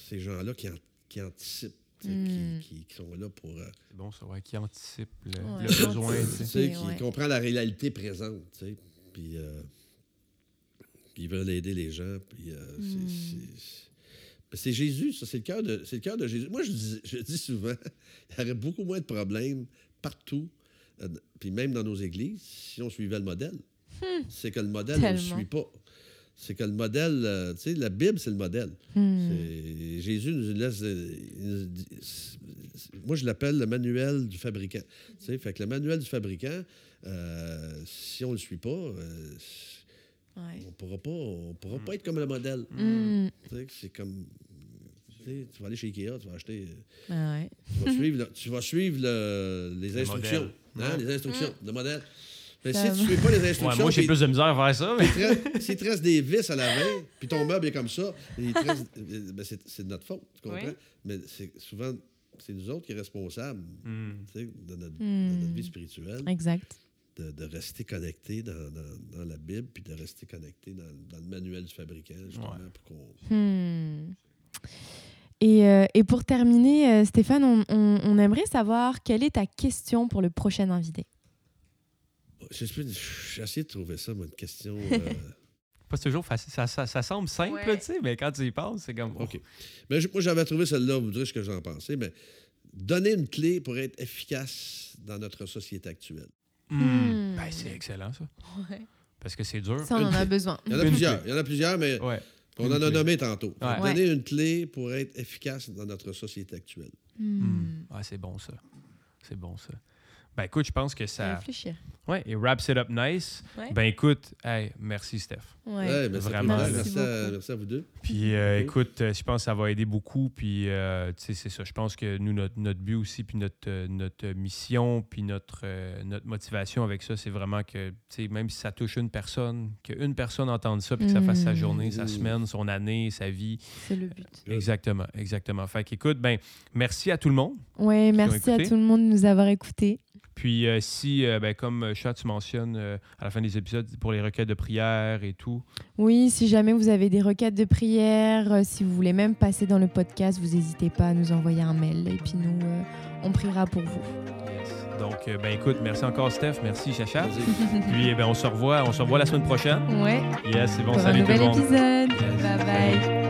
ces gens-là qui, an- qui anticipent, Mm. qui, sont là pour. euh, C'est bon, ça, ouais, qui anticipe le, Ouais, le besoin. qui ouais. comprend la réalité présente, tu sais, puis qui veulent aider les gens, puis euh, c'est- Mm. c'est- Jésus, ça, c'est le cœur de, c'est le cœur de Jésus. Moi, je dis, je dis souvent, [LAUGHS] il y aurait beaucoup moins de problèmes partout, euh, puis même dans nos églises, si on suivait le modèle. C'est que le modèle, on ne le Hmm. Suit pas. C'est que le modèle, euh, tu sais, la Bible, c'est le modèle. Hmm. Jésus nous laisse. nous moi, je l'appelle le manuel du fabricant. Tu sais, fait que le manuel du fabricant, si on ne le suit pas, Ouais. on pourra pas, on pourra pas être comme le modèle. Tu sais, c'est comme. tu sais, Tu vas aller chez Ikea, tu vas acheter. euh, Ah ouais. Tu vas suivre, le- tu vas suivre le- les instructions. hein. Les instructions, le modèle. Mais si tu ne fais pas les instructions, Ouais, moi, j'ai plus de misère à faire ça. Mais... s'il te reste des vis à la main, puis ton meuble est comme ça, euh, ben, c'est de notre faute, tu comprends? Oui. Mais c'est souvent, c'est nous autres qui sommes responsables de, notre, de notre vie spirituelle, Exact. De, de rester connecté dans, dans- dans la Bible, puis de rester connecté dans, dans le manuel du fabricant, justement, Ouais. pour qu'on... Hmm. Et, euh, et pour terminer, euh, Stéphane, on, on- on aimerait savoir quelle est ta question pour le prochain invité? J'ai essayé de trouver ça, moi, une question... [LAUGHS] euh, Pas toujours facile. Ça, ça, ça semble simple, Ouais. tu sais, mais quand tu y penses, c'est comme. OK. Mais je- moi, j'avais trouvé celle-là, vous direz ce que j'en pensais, mais donner une clé pour être efficace dans notre société actuelle. Hmm. Ben, c'est excellent, ça. Parce que c'est dur. Ça, on en a besoin. Il y en a plusieurs, il y en a plusieurs, mais Ouais. on en a nommé tantôt. Ouais. Donner une clé pour être efficace dans notre société actuelle. Ouais, c'est bon, ça. C'est bon, ça. Ben, écoute, je pense que ça. réfléchir. Ouais, et wraps it up nice. Ouais. Ben, écoute, hey, merci, Steph. Ouais. Ouais, ben, Vraiment. Merci, Merci à, beaucoup. merci à vous deux. Puis euh, écoute, euh, je pense que ça va aider beaucoup. Puis euh, tu sais, c'est ça. Je pense que nous, notre, notre but aussi, puis notre, euh, notre mission, puis notre, euh, notre motivation avec ça, c'est vraiment que, tu sais, même si ça touche une personne, qu'une personne entende ça, puis que ça fasse sa Mm. journée, sa semaine, son année, sa vie. C'est le but. Exactement, exactement. Fait qu'écoute, ben, merci à tout le monde. Ouais, merci à tout le monde de nous avoir écoutés. Puis euh, si, euh, ben, comme Chat, tu mentionnes euh, à la fin des épisodes, pour les requêtes de prière et tout, Oui, si jamais vous avez des requêtes de prière, euh, si vous voulez même passer dans le podcast, vous n'hésitez pas à nous envoyer un mail et puis nous, euh, on priera pour vous. Donc, euh, ben écoute, merci encore Steph, merci Chacha. [LAUGHS] Puis eh ben, on se revoit, on se revoit la semaine prochaine. Ouais, Yes, c'est bon, pour un salut tout le nouvel monde. épisode.